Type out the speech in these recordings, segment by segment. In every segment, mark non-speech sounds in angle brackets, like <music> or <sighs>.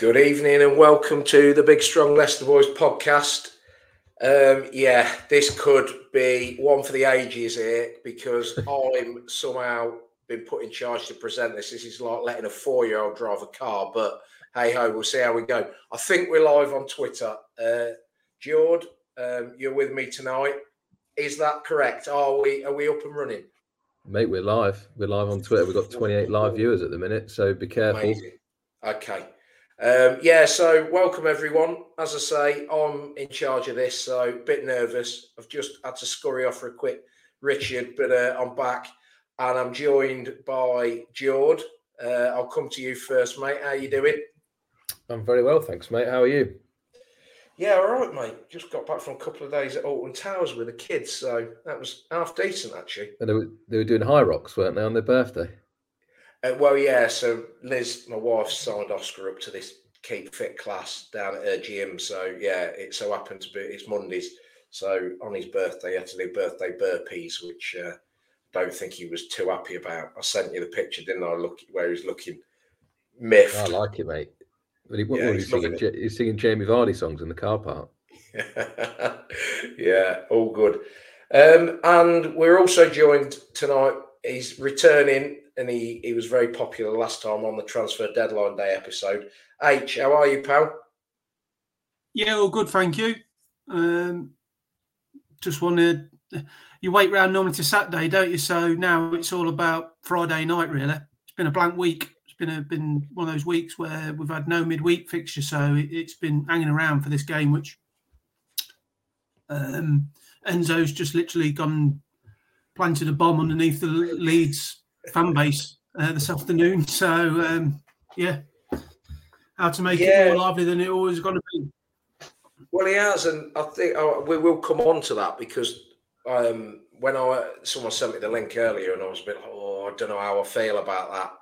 Good evening and welcome to the Big Strong Leicester Boys podcast. Um, yeah, this could be one for the ages here because <laughs> I'm somehow been put in charge to present this. This is like letting a four year old drive a car, but hey ho, we'll see how we go. I think we're live on Twitter. Uh, Jord, um, you're with me tonight. Is that correct? Are we are we up and running? Mate, we're live. We're live on Twitter. We've got 28 live viewers at the minute, so be careful. Amazing. Okay. Um, yeah, so welcome everyone. As I say, I'm in charge of this, so a bit nervous. I've just had to scurry off for a quick Richard, but uh, I'm back and I'm joined by Jord. Uh, I'll come to you first, mate. How you doing? I'm very well, thanks, mate. How are you? Yeah, all right, mate. Just got back from a couple of days at Alton Towers with the kids, so that was half decent actually. And they were, they were doing HYROX, weren't they, on their birthday? Uh, well, yeah. So Liz, my wife, signed Oscar up to this keep fit class down at her gym. So yeah, it so happened to be it's Mondays. So on his birthday, he had to do birthday burpees, which uh, I don't think he was too happy about. I sent you the picture, didn't I? Look where he's looking miffed. I like it, mate. What, what, Yeah, what he's singing? Ja- He's singing Jamie Vardy songs in the car park. <laughs> yeah, all good. Um, and we're also joined tonight. He's returning, and he, he was very popular last time on the transfer deadline day episode. H, how are you, pal? Yeah, all good, thank you. Um, just wanted you wait round normally to Saturday, don't you? So now it's all about Friday night, really. It's been a blank week. It's been a been one of those weeks where we've had no midweek fixture, so it, it's been hanging around for this game, which um, Enzo's just literally gone planted a bomb underneath the Leeds fan base uh, this afternoon. So um, yeah, how to make it more lively than it always going to be. Well, he has, and I think oh, we will come on to that because um, when I someone sent me the link earlier, and I was a bit like, oh, I don't know how I feel about that.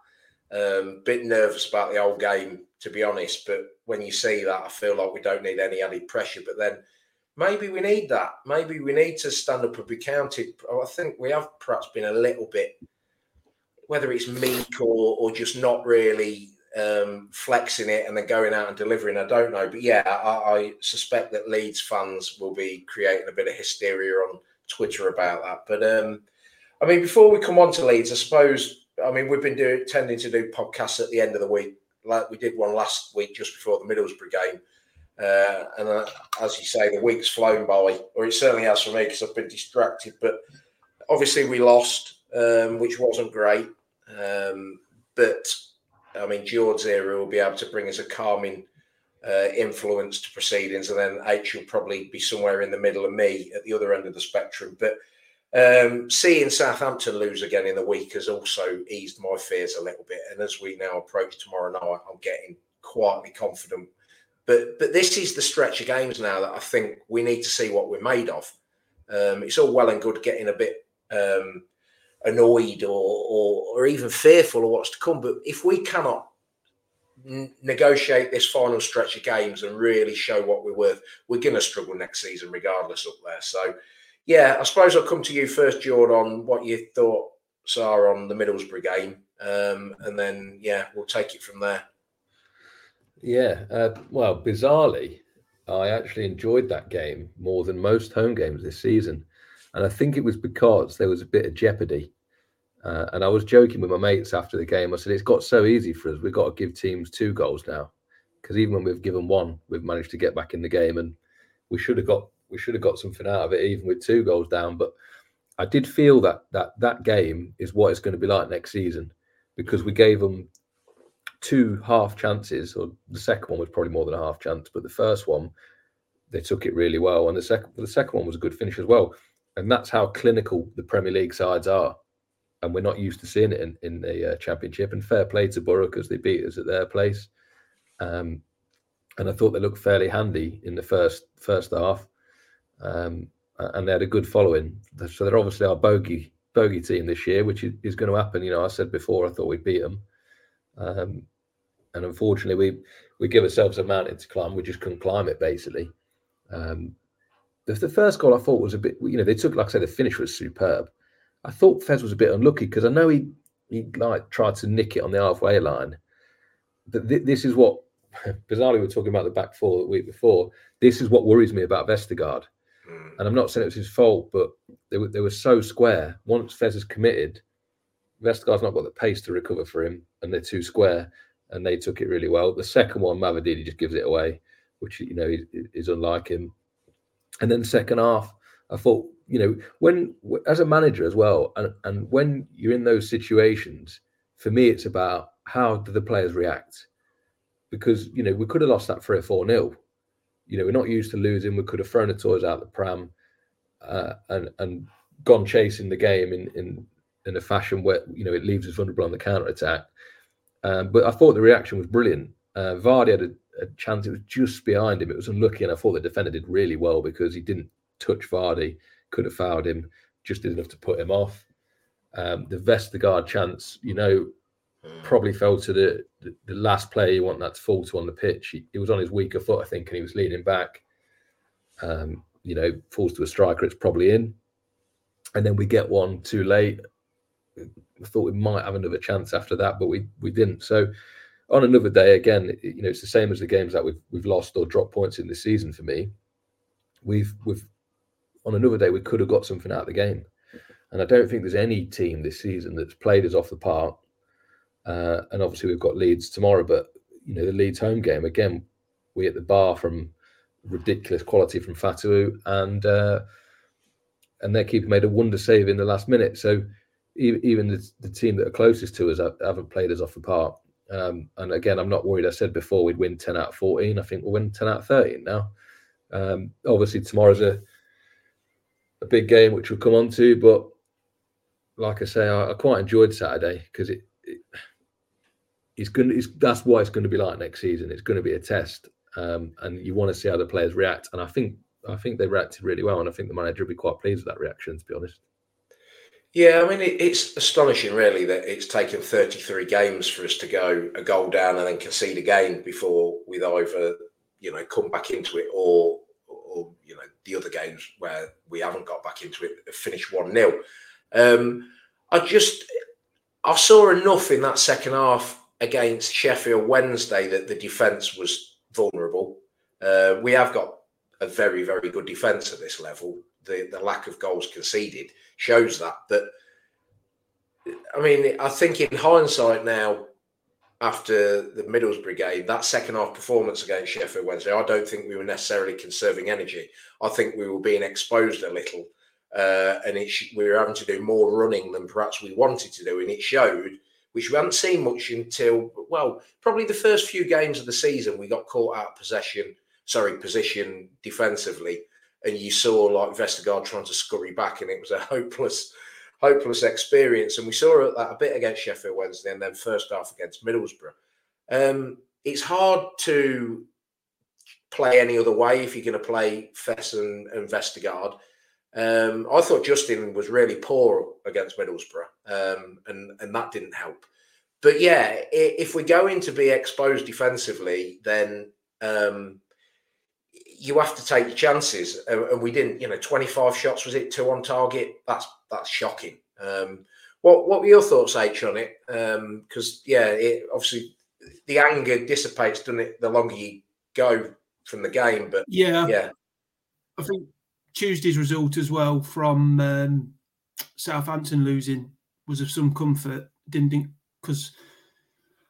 Um, bit nervous about the whole game, to be honest. But when you see that, I feel like we don't need any added pressure. But then maybe we need that. Maybe we need to stand up and be counted. I think we have perhaps been a little bit, whether it's meek or or just not really um, flexing it and then going out and delivering. I don't know, but yeah, I, I suspect that Leeds fans will be creating a bit of hysteria on Twitter about that. But um, I mean, before we come on to Leeds, I suppose I mean, we've been doing tending to do podcasts at the end of the week. Like we did one last week just before the Middlesbrough game. Uh, and uh, as you say, the week's flown by, or it certainly has for me because I've been distracted. But obviously, we lost, um, which wasn't great. Um, but I mean, George's era will be able to bring us a calming uh, influence to proceedings, and then H will probably be somewhere in the middle of me at the other end of the spectrum. But um, seeing Southampton lose again in the week has also eased my fears a little bit. And as we now approach tomorrow night, I'm getting quietly confident. But but this is the stretch of games now that I think we need to see what we're made of. Um, it's all well and good getting a bit um, annoyed or, or or even fearful of what's to come, but if we cannot n- negotiate this final stretch of games and really show what we're worth, we're going to struggle next season, regardless up there. So yeah, I suppose I'll come to you first, George, on what your thoughts are on the Middlesbrough game, um, and then yeah, we'll take it from there. Yeah, uh, well, bizarrely, I actually enjoyed that game more than most home games this season, and I think it was because there was a bit of jeopardy. Uh, and I was joking with my mates after the game. I said it's got so easy for us. We've got to give teams two goals now, because even when we've given one, we've managed to get back in the game, and we should have got we should have got something out of it, even with two goals down. But I did feel that that that game is what it's going to be like next season, because we gave them two half chances, or the second one was probably more than a half chance, but the first one they took it really well, and the second the second one was a good finish as well. And that's how clinical the Premier League sides are, and we're not used to seeing it in in the uh, Championship. And fair play to Borough because they beat us at their place. Um, and I thought they looked fairly handy in the first first half, um, and they had a good following. So they're obviously our bogey bogey team this year, which is, is going to happen. You know, I said before I thought we'd beat them. Um, and unfortunately, we we give ourselves a mountain to climb. We just couldn't climb it. Basically, um, the, the first goal I thought was a bit. You know, they took like I said, the finish was superb. I thought Fez was a bit unlucky because I know he he like tried to nick it on the halfway line. But th- this is what <laughs> bizarrely we were talking about the back four the week before. This is what worries me about Vestergaard. Mm. And I'm not saying it was his fault, but they were they were so square. Once Fez is committed, Vestergaard's not got the pace to recover for him, and they're too square, and they took it really well. The second one, Mavididi just gives it away, which you know is, is unlike him. And then the second half, I thought, you know, when as a manager as well, and, and when you're in those situations, for me, it's about how do the players react, because you know we could have lost that three or four nil. You know, we're not used to losing. We could have thrown the toys out the pram, uh, and and gone chasing the game in in in a fashion where you know it leaves us vulnerable on the counter attack. Um, but I thought the reaction was brilliant. Uh, Vardy had a, a, chance; it was just behind him. It was unlucky, and I thought the defender did really well because he didn't touch Vardy. Could have fouled him, just did enough to put him off. Um, the Vestergaard chance, you know, probably fell to the, the, the last player you want that to fall to on the pitch. He, he was on his weaker foot, I think, and he was leaning back. Um, you know, falls to a striker, it's probably in. And then we get one too late. I thought we might have another chance after that, but we we didn't. So on another day, again, you know, it's the same as the games that we've we've lost or dropped points in this season. For me, we've we've on another day we could have got something out of the game, and I don't think there's any team this season that's played us off the park. Uh, and obviously we've got Leeds tomorrow, but you know the Leeds home game again, we at the bar from ridiculous quality from Fatu, and uh, and their keeper made a wonder save in the last minute. So even the, the, team that are closest to us haven't played us off the park. Um, and again, I'm not worried. I said before we'd win 10 out of 14. I think we'll win 10 out of 13 now. Um, obviously, tomorrow's a a big game which we'll come on to, but like I say, I, I quite enjoyed Saturday because it, it it's going. It's that's what it's going to be like next season. It's going to be a test, um, and you want to see how the players react. And I think I think they reacted really well, and I think the manager will be quite pleased with that reaction. To be honest. Yeah, I mean, it, it's astonishing, really, that it's taken 33 games for us to go a goal down and then concede again before we've either, you know, come back into it or, or you know, the other games where we haven't got back into it finish 1 0. Um, I just, I saw enough in that second half against Sheffield Wednesday that the defence was vulnerable. Uh, we have got a very, very good defence at this level. The, the lack of goals conceded shows that. That I mean, I think in hindsight now, after the Middlesbrough game, that second half performance against Sheffield Wednesday, I don't think we were necessarily conserving energy. I think we were being exposed a little, uh, and it sh- we were having to do more running than perhaps we wanted to do, and it showed, which we hadn't seen much until well, probably the first few games of the season. We got caught out of possession, sorry, position defensively, and you saw like Vestergaard trying to scurry back, and it was a hopeless hopeless experience. And we saw that a bit against Sheffield Wednesday and then first half against Middlesbrough. Um, it's hard to play any other way if you're going to play Fess and, and Vestergaard. Um, I thought Justin was really poor against Middlesbrough, um, and and that didn't help. But yeah, if we're going to be exposed defensively, then um, you have to take your chances, and we didn't. You know, twenty five shots was it two on target? That's that's shocking. Um, what what were your thoughts, H, on it? Because um, yeah, it obviously the anger dissipates, doesn't it? The longer you go from the game, but yeah, yeah, I think Tuesday's result as well from um, Southampton losing was of some comfort. Didn't think because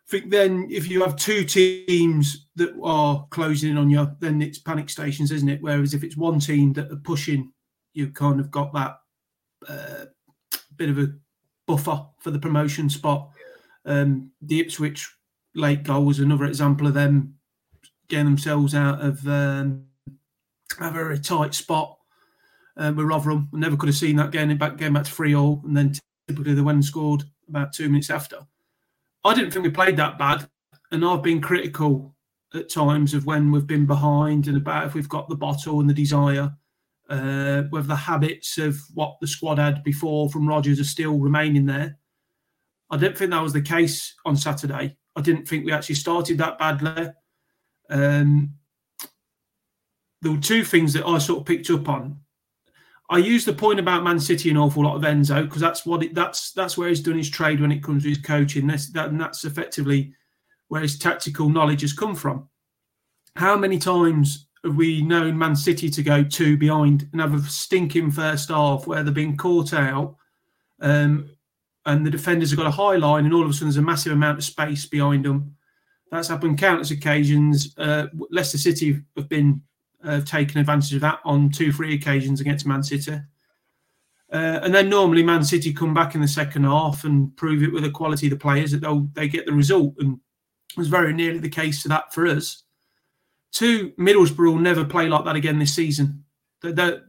think then if you have two teams that are closing in on you, then it's panic stations, isn't it? Whereas if it's one team that are pushing, you've kind of got that uh, bit of a buffer for the promotion spot. Um, the Ipswich late goal was another example of them getting themselves out of um, a very tight spot um, with Rotherham. I never could have seen that game back, getting back to three all, and then typically the win scored about two minutes after. I didn't think we played that bad, and I've been critical at times of when we've been behind and about if we've got the bottle and the desire uh, whether the habits of what the squad had before from Rodgers are still remaining there. I didn't think that was the case on Saturday. I didn't think we actually started that badly. Um, there were two things that I sort of picked up on. I use the point about Man City an awful lot of Enzo because that's what it, that's that's where he's done his trade when it comes to his coaching. That's, that, and that's effectively where his tactical knowledge has come from. How many times have we known Man City to go two behind and have a stinking first half where they're being caught out um, and the defenders have got a high line and all of a sudden there's a massive amount of space behind them. That's happened countless occasions. Uh, Leicester City have been uh, taken advantage of that on two, three occasions against Man City. Uh, and then normally Man City come back in the second half and prove it with the quality of the players that they'll they get the result. And it was very nearly the case to that for us. Two, Middlesbrough will never play like that again this season. They're,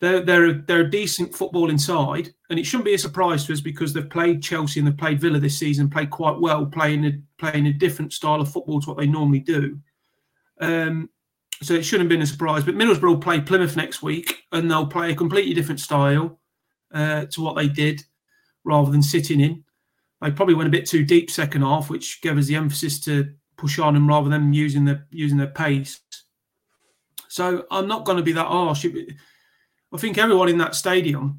they're, they're, they're a decent football inside, and it shouldn't be a surprise to us because they've played Chelsea and they've played Villa this season, played quite well, playing a, playing a different style of football to what they normally do. Um, so it shouldn't have been a surprise. But Middlesbrough will play Plymouth next week, and they'll play a completely different style uh, to what they did, rather than sitting in. They probably went a bit too deep second half, which gave us the emphasis to push on them rather than using the using their pace. So I'm not going to be that harsh. I think everyone in that stadium,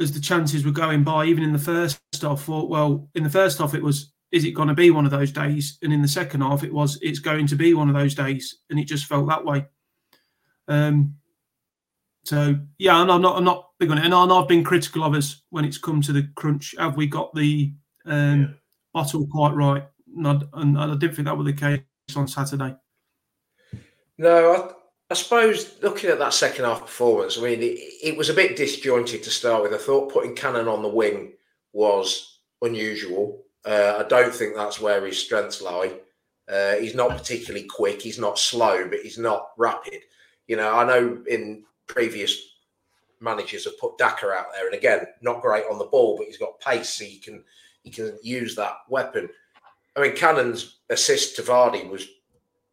as the chances were going by, even in the first half, thought, well, in the first half it was, is it going to be one of those days? And in the second half it was, it's going to be one of those days, and it just felt that way. Um. So yeah, and I'm not, I'm not big on it, and I've been critical of us when it's come to the crunch. Have we got the um, yeah. bottle quite right? and I, and I didn't think that was the case on Saturday. No, I, I suppose looking at that second half performance, I mean, it, it, was a bit disjointed to start with. I thought putting Cannon on the wing was unusual. Uh, I don't think that's where his strengths lie. Uh, he's not particularly quick. He's not slow, but he's not rapid. You know, I know in previous managers have put Daka out there, and again, not great on the ball, but he's got pace, so you can you can use that weapon. I mean, Cannon's assist to Vardy was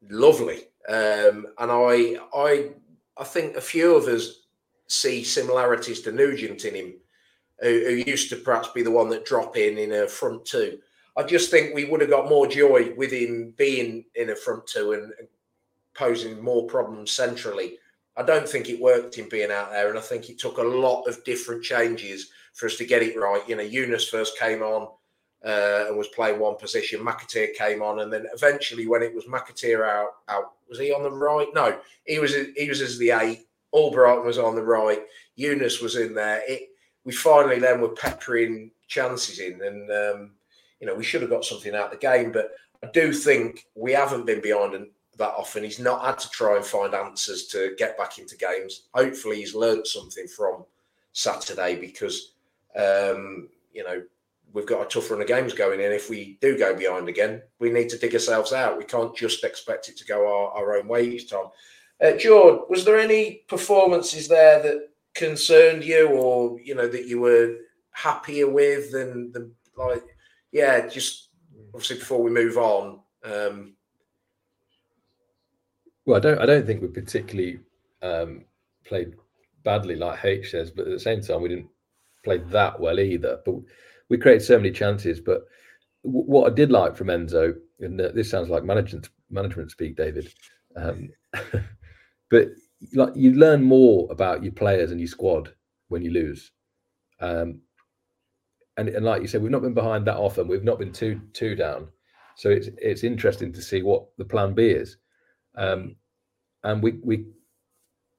lovely, um, and I, I, I think a few of us see similarities to Nugent in him, who, who used to perhaps be the one that drop in in a front two. I just think we would have got more joy with him being in a front two and, posing more problems centrally. I don't think it worked in being out there, and I think it took a lot of different changes for us to get it right. You know, Yunus first came on uh, and was playing one position. McAteer came on, and then eventually, when it was McAteer out, out was he on the right? No, he was he was as the eight. Albrighton was on the right. Yunus was in there. It we finally then were peppering chances in, and um, you know we should have got something out of the game. But I do think we haven't been behind that often. He's not had to try and find answers to get back into games. Hopefully, he's learnt something from Saturday because um, you know we've got a tough run of games going in. If we do go behind again, we need to dig ourselves out. We can't just expect it to go our, our own way each time. Uh, George, was there any performances there that concerned you, or you know that you were happier with than the like? Yeah, just obviously before we move on. Um, well, I don't. I don't think we particularly um, played badly, like H says, but at the same time, we didn't play that well either. But we created so many chances. But w- what I did like from Enzo, and uh, this sounds like management management speak, David. Um, <laughs> but like you learn more about your players and your squad when you lose. Um, and, and like you said, we've not been behind that often. We've not been two two down, so it's it's interesting to see what the plan B is. Um, and we we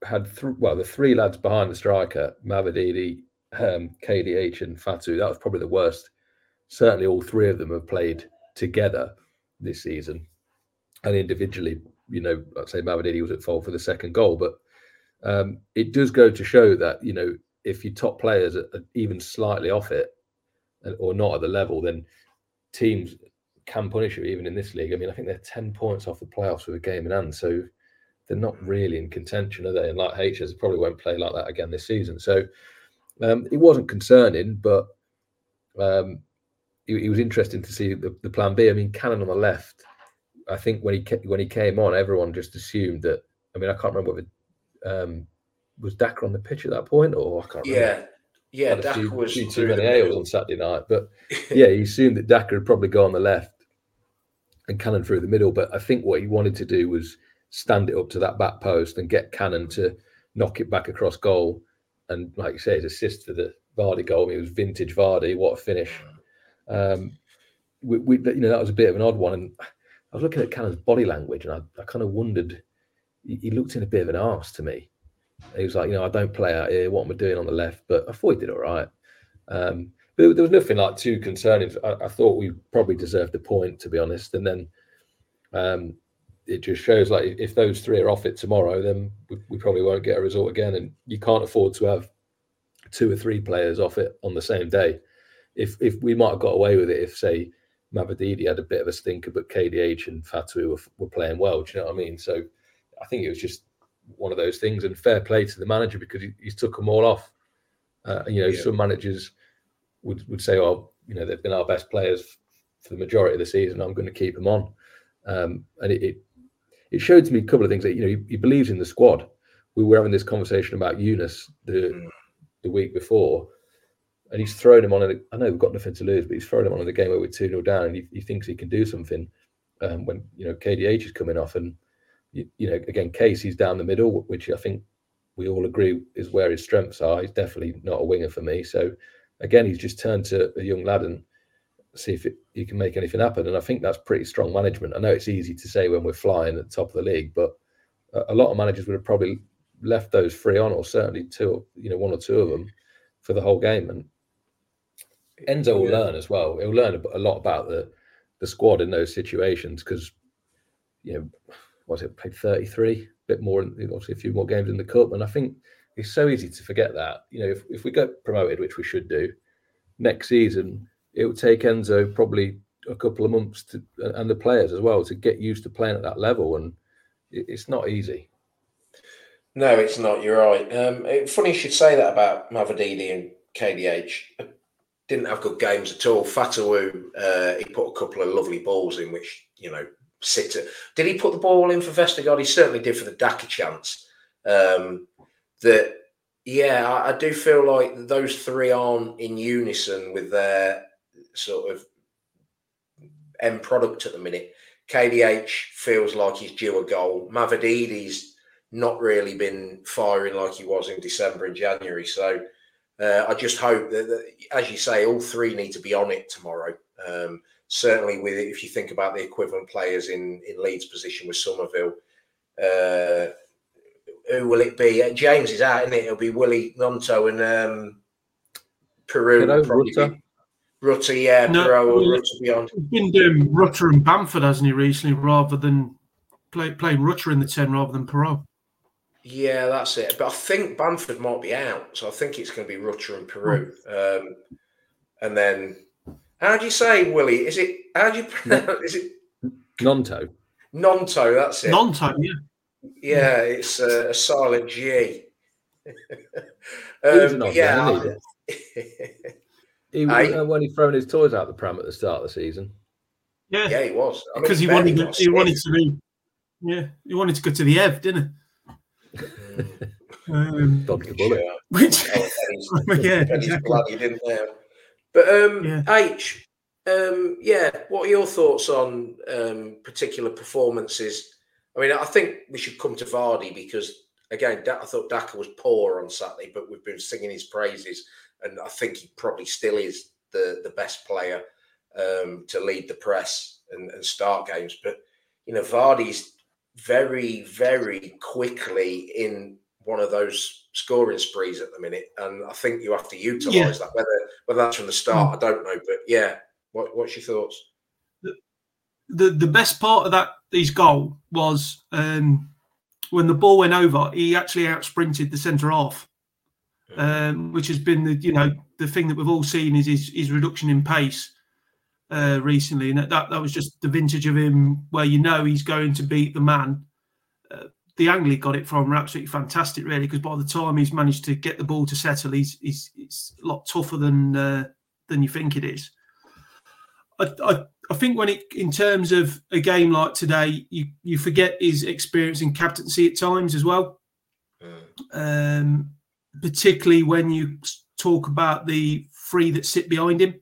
had th- well the three lads behind the striker, Mavididi, um, KDH, and Fatu. That was probably the worst. Certainly, all three of them have played together this season, and individually you know, I'd say Mavididi was at fault for the second goal, but um, it does go to show that you know if your top players are, even slightly off it or not at the level, then teams can punish you even in this league. I mean, I think they're ten points off the playoffs with a game in hand, so they're not really in contention, are they? And like H probably won't play like that again this season. So um, it wasn't concerning, but um, it, it, was interesting to see the, the plan B. I mean, Cannon on the left I think when he when he came on, everyone just assumed that. I mean, I can't remember whether um, was Daka on the pitch at that point, or I can't. Yeah, remember. yeah, Daka few, was few too many ales on Saturday night, but <laughs> yeah, he assumed that Daka would probably go on the left and Cannon through the middle. But I think what he wanted to do was stand it up to that back post and get Cannon to knock it back across goal. And like you say, his assist for the Vardy goal, I mean, it was vintage Vardy. What a finish! Um, we, we, you know, that was a bit of an odd one, and I was looking at Cannon's body language and I, I kind of wondered, he, he, looked in a bit of an arse to me. He was like, you know, I don't play out here. What am I doing on the left? But I thought he did all right. Um, but there was nothing like too concerning. I, I, thought we probably deserved a point, to be honest. And then um, it just shows like if those three are off it tomorrow, then we, we, probably won't get a result again. And you can't afford to have two or three players off it on the same day. If if we might have got away with it, if say Mavididi had a bit of a stinker, but KDH and Fatu were, were playing well. Do you know what I mean? So I think it was just one of those things. And fair play to the manager because he, he's took them all off. Uh, you know, yeah. some managers would, would say, "Oh, you know, they've been our best players for the majority of the season. I'm going to keep them on." Um, and it, it, it showed to me a couple of things that you know he, he, believes in the squad. We were having this conversation about Yunus the mm. the week before, and he's thrown him on. I know we've got nothing to lose, but he's thrown him on in the game where we're two 0 down, and he, he, thinks he can do something. Um, when you know KDH is coming off, and you, you, know again Kasey's down the middle, which I think we all agree is where his strengths are. He's definitely not a winger for me. So again, he's just turned to a young lad and see if he can make anything happen. And I think that's pretty strong management. I know it's easy to say when we're flying at the top of the league, but a, a lot of managers would have probably left those three on, or certainly two, you know, one or two of them for the whole game. And Enzo will yeah. learn as well. He'll learn a lot about the the squad in those situations because you know, was it played 33, a bit more, obviously a few more games in the cup, and I think it's so easy to forget that. You know, if, if we get promoted, which we should do next season, it will take Enzo probably a couple of months to, and the players as well to get used to playing at that level, and it, it's not easy. No, it's not. You're right. Um, it, funny you should say that about Mavididi and KDH didn't have good games at all. Fatawu, uh, he put a couple of lovely balls in, which you know, sitter. Did he put the ball in for Vestergaard? He certainly did for the Daka chance. Um, that yeah, I, I, do feel like those three aren't in unison with their sort of end product at the minute. KDH feels like he's due a goal. Mavididi's not really been firing like he was in December and January. So uh, I just hope that, that, as you say, all three need to be on it tomorrow. Um, certainly, with if you think about the equivalent players in in Leeds' position with Summerville, uh, who will it be? Uh, James is out, isn't it? It'll be Willie Gnonto and um, Piroe Cadeau, Rutter. Rutter, yeah, No, Piroe or Rutter beyond. He's been doing Rutter and Bamford, hasn't he, recently, rather than play, playing Rutter in the 10 rather than Piroe. Yeah, that's it. But I think Bamford might be out, so I think it's going to be Rutter and Piroe. Um, and then, how do you say, Willie? Is it how do you pronounce? Is it Nonto. Nonto? That's it. Non-time, yeah. yeah, it's a, a silent G. <laughs> He's um, an odd yeah, man, He was Aye. uh, when he thrown his toys out the pram at the start of the season. Yeah, yeah, he was I mean, because he wanted, got he wanted to be, yeah, he wanted to go to the Ev, didn't he? Um, Dodged the bullet. Yeah. <laughs> which, Oh, Penny's- <laughs> yeah, Penny's exactly. glad you didn't know. But um, Yeah. H, um, yeah, what are your thoughts on um, particular performances? I mean, I think we should come to Vardy because again, Da- I thought Daka was poor on Saturday, but we've been singing his praises, and I think he probably still is the the best player um, to lead the press and, and start games. But you know, Vardy's very, very quickly in one of those scoring sprees at the minute, and I think you have to utilise Yeah. that. Whether whether that's from the start, I don't know, but yeah, what, what's your thoughts? the the best part of that his goal was um, when the ball went over, he actually out sprinted the centre half, um, which has been the you know the thing that we've all seen is his, his reduction in pace uh, recently, and that, that was just the vintage of him where you know he's going to beat the man. Uh, the angle he got it from were absolutely fantastic, really, because by the time he's managed to get the ball to settle, he's he's, he's a lot tougher than uh, than you think it is. I, I, I think when it in terms of a game like today, you you forget his experience in captaincy at times as well. Um, particularly when you talk about the three that sit behind him,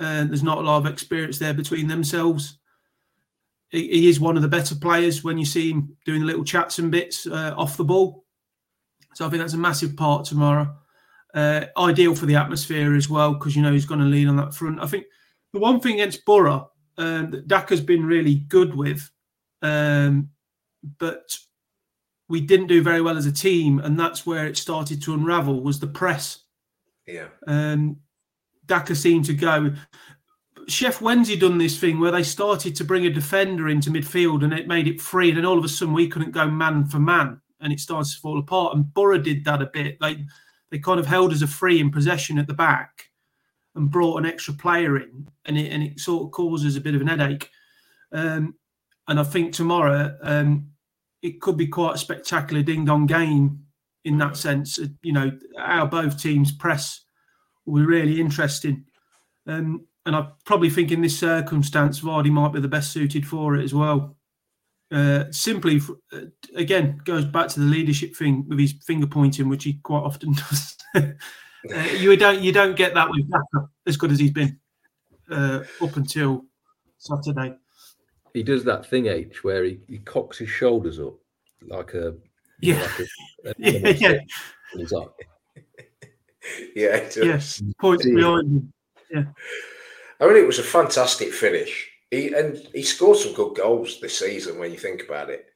and there's not a lot of experience there between themselves. He, he is one of the better players when you see him doing the little chats and bits uh, off the ball. So I think that's a massive part tomorrow. Uh, ideal for the atmosphere as well because you know he's going to lean on that front. I think the one thing against Borough um, that Daka's been really good with, um, but we didn't do very well as a team, and that's where it started to unravel was the press. Yeah, Um, Daka seemed to go. Sheff Wednesday done this thing where they started to bring a defender into midfield and it made it free, and then all of a sudden we couldn't go man for man, and it starts to fall apart. And Borough did that a bit. They they kind of held us a free in possession at the back and brought an extra player in, and it and it sort of causes a bit of an headache. Um, and I think tomorrow um, it could be quite a spectacular ding dong game in that sense. You know, how both teams press will be really interesting. Um, and I probably think in this circumstance, Vardy might be the best suited for it as well. Uh, simply, f- uh, again, goes back to the leadership thing with his finger pointing, which he quite often <laughs> does. uh, you don't you don't get that with Daka as good as he's been uh, up until Saturday. He does that thing, H, where he, he cocks his shoulders up like a Yeah. like a, <laughs> Yeah, yeah, <laughs> he's like, <laughs> yeah, it yes. Points behind him. I mean, it was a fantastic finish. He and he scored some good goals this season. When you think about it,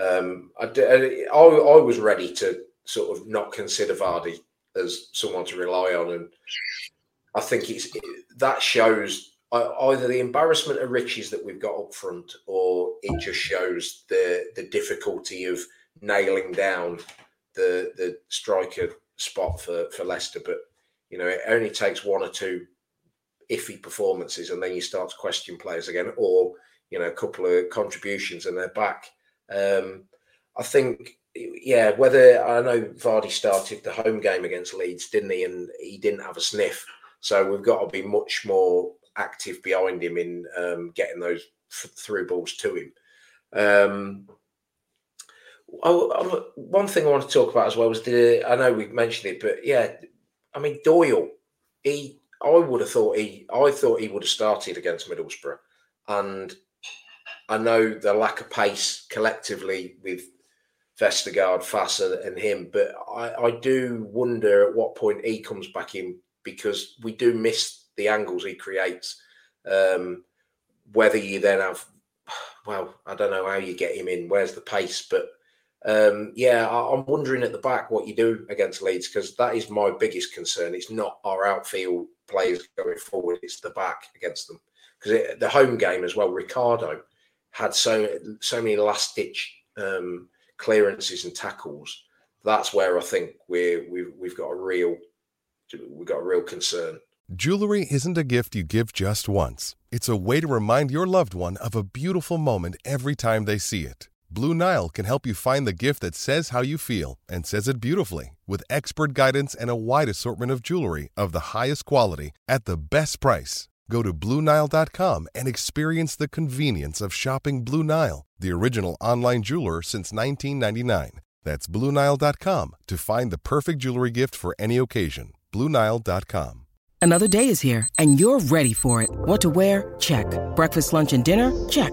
um, I, I, I was ready to sort of not consider Vardy as someone to rely on, and I think it's that shows uh, either the embarrassment of riches that we've got up front, or it just shows the the difficulty of nailing down the the striker spot for for Leicester. But you know, it only takes one or two iffy performances, and then you start to question players again, or you know, a couple of contributions and they're back. Um, I think, yeah, whether I know Vardy started the home game against Leeds, didn't he? And he didn't have a sniff, so we've got to be much more active behind him in um, getting those f- through balls to him. Um, One thing I want to talk about as well was the I know we've mentioned it, but yeah, I mean Doyle, he I would have thought he I thought he would have started against Middlesbrough, and I know the lack of pace collectively with Vestergaard, Fasser, and him, but I, I do wonder at what point he comes back in because we do miss the angles he creates. Um, whether you then have, well, I don't know how you get him in. Where's the pace? But Um, yeah, I, I'm wondering at the back what you do against Leeds because that is my biggest concern. It's not our outfield players going forward; it's the back against them. Because the home game as well, Ricardo had so so many last ditch um, clearances and tackles. That's where I think we're we've, we've got a real we've got a real concern. Jewelry isn't a gift you give just once. It's a way to remind your loved one of a beautiful moment every time they see it. Blue Nile can help you find the gift that says how you feel and says it beautifully with expert guidance and a wide assortment of jewelry of the highest quality at the best price. Go to BlueNile.com and experience the convenience of shopping Blue Nile, the original online jeweler since 1999. That's BlueNile.com to find the perfect jewelry gift for any occasion. BlueNile.com. Another day is here, and you're ready for it. What to wear? Check. Breakfast, lunch, and dinner? Check.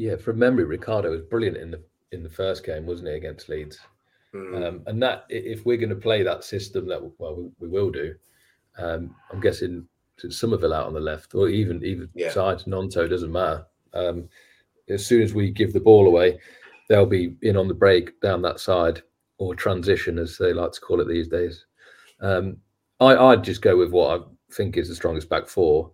Yeah, from memory, Ricardo was brilliant in the in the first game, wasn't he, against Leeds? Mm. Um, and that, if we're going to play that system, that well, we, we will do. Um, I'm guessing Summerville out on the left, or even even Yeah. side Gnonto doesn't matter. Um, as soon as we give the ball away, they'll be in on the break down that side or transition, as they like to call it these days. Um, I, I'd just go with what I think is the strongest back four.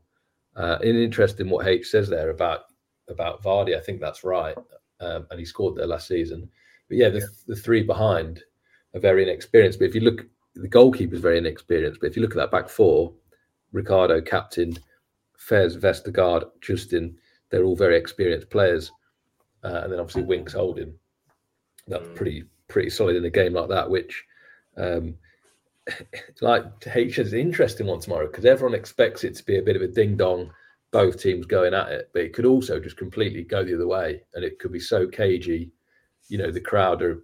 Uh, and interesting what H says there about about Vardy. I think that's right, um, and he scored there last season. But yeah, the, the three behind are very inexperienced. But if you look, the goalkeeper is very inexperienced. But if you look at that back four, Ricardo, captain, Fez, Vestergaard, Justin, they're all very experienced players. Uh, and then obviously Winks holding. That's pretty pretty solid in a game like that, which um, <laughs> like H is an interesting one tomorrow because everyone expects it to be a bit of a ding dong, both teams going at it, but it could also just completely go the other way and it could be so cagey. You know, the crowd are,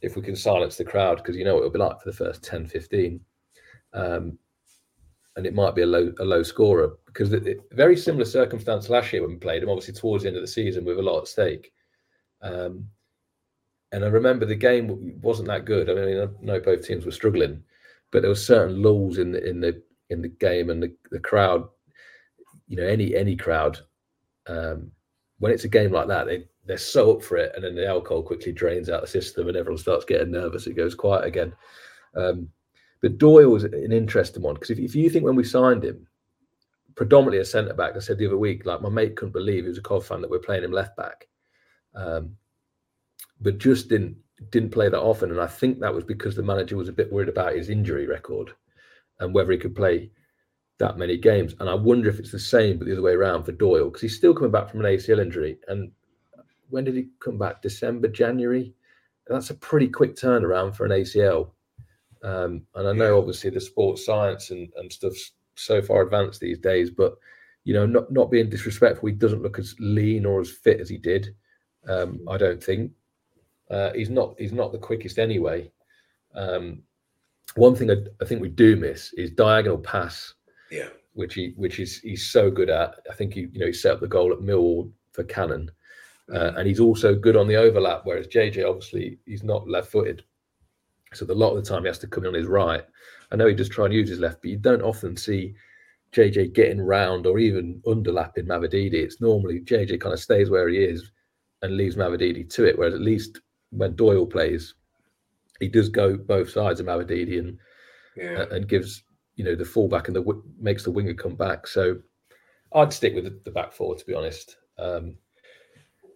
if we can silence the crowd, because you know what it'll be like for the first 10, 15. Um, and it might be a low a low scorer because very similar circumstance last year when we played them, obviously towards the end of the season with a lot at stake. Um, and I remember the game wasn't that good. I mean, I know both teams were struggling, but there were certain lulls in the in the in the game, and the, the crowd, you know, any any crowd, um, when it's a game like that, they they're so up for it, and then the alcohol quickly drains out the system, and everyone starts getting nervous. It goes quiet again. Um, but Doyle was an interesting one because if, if you think when we signed him, predominantly a centre back, I said the other week, like my mate couldn't believe he was a Cov fan that we're playing him left back. Um, but just didn't didn't play that often, and I think that was because the manager was a bit worried about his injury record and whether he could play that many games. And I wonder if it's the same, but the other way around for Doyle because he's still coming back from an ACL injury. And when did he come back? December, January. That's a pretty quick turnaround for an ACL. Um, and I know obviously the sports science and, and stuff's so far advanced these days, but you know, not not being disrespectful, he doesn't look as lean or as fit as he did. Um, I don't think uh, he's not he's not the quickest anyway. Um, one thing I, I think we do miss is diagonal pass, Yeah. which he which is he's so good at. I think he you know he set up the goal at Millwall for Cannon, uh, and he's also good on the overlap. Whereas JJ obviously he's not left-footed, so the lot of the time he has to come in on his right. I know he does try and use his left, but you don't often see JJ getting round or even underlapping Mavididi. It's normally JJ kind of stays where he is and leaves Mavididi to it. Whereas at least when Doyle plays, he does go both sides of Mavididi and Yeah. and gives you know the fullback and the makes the winger come back. So I'd stick with the, the back four to be honest. Um,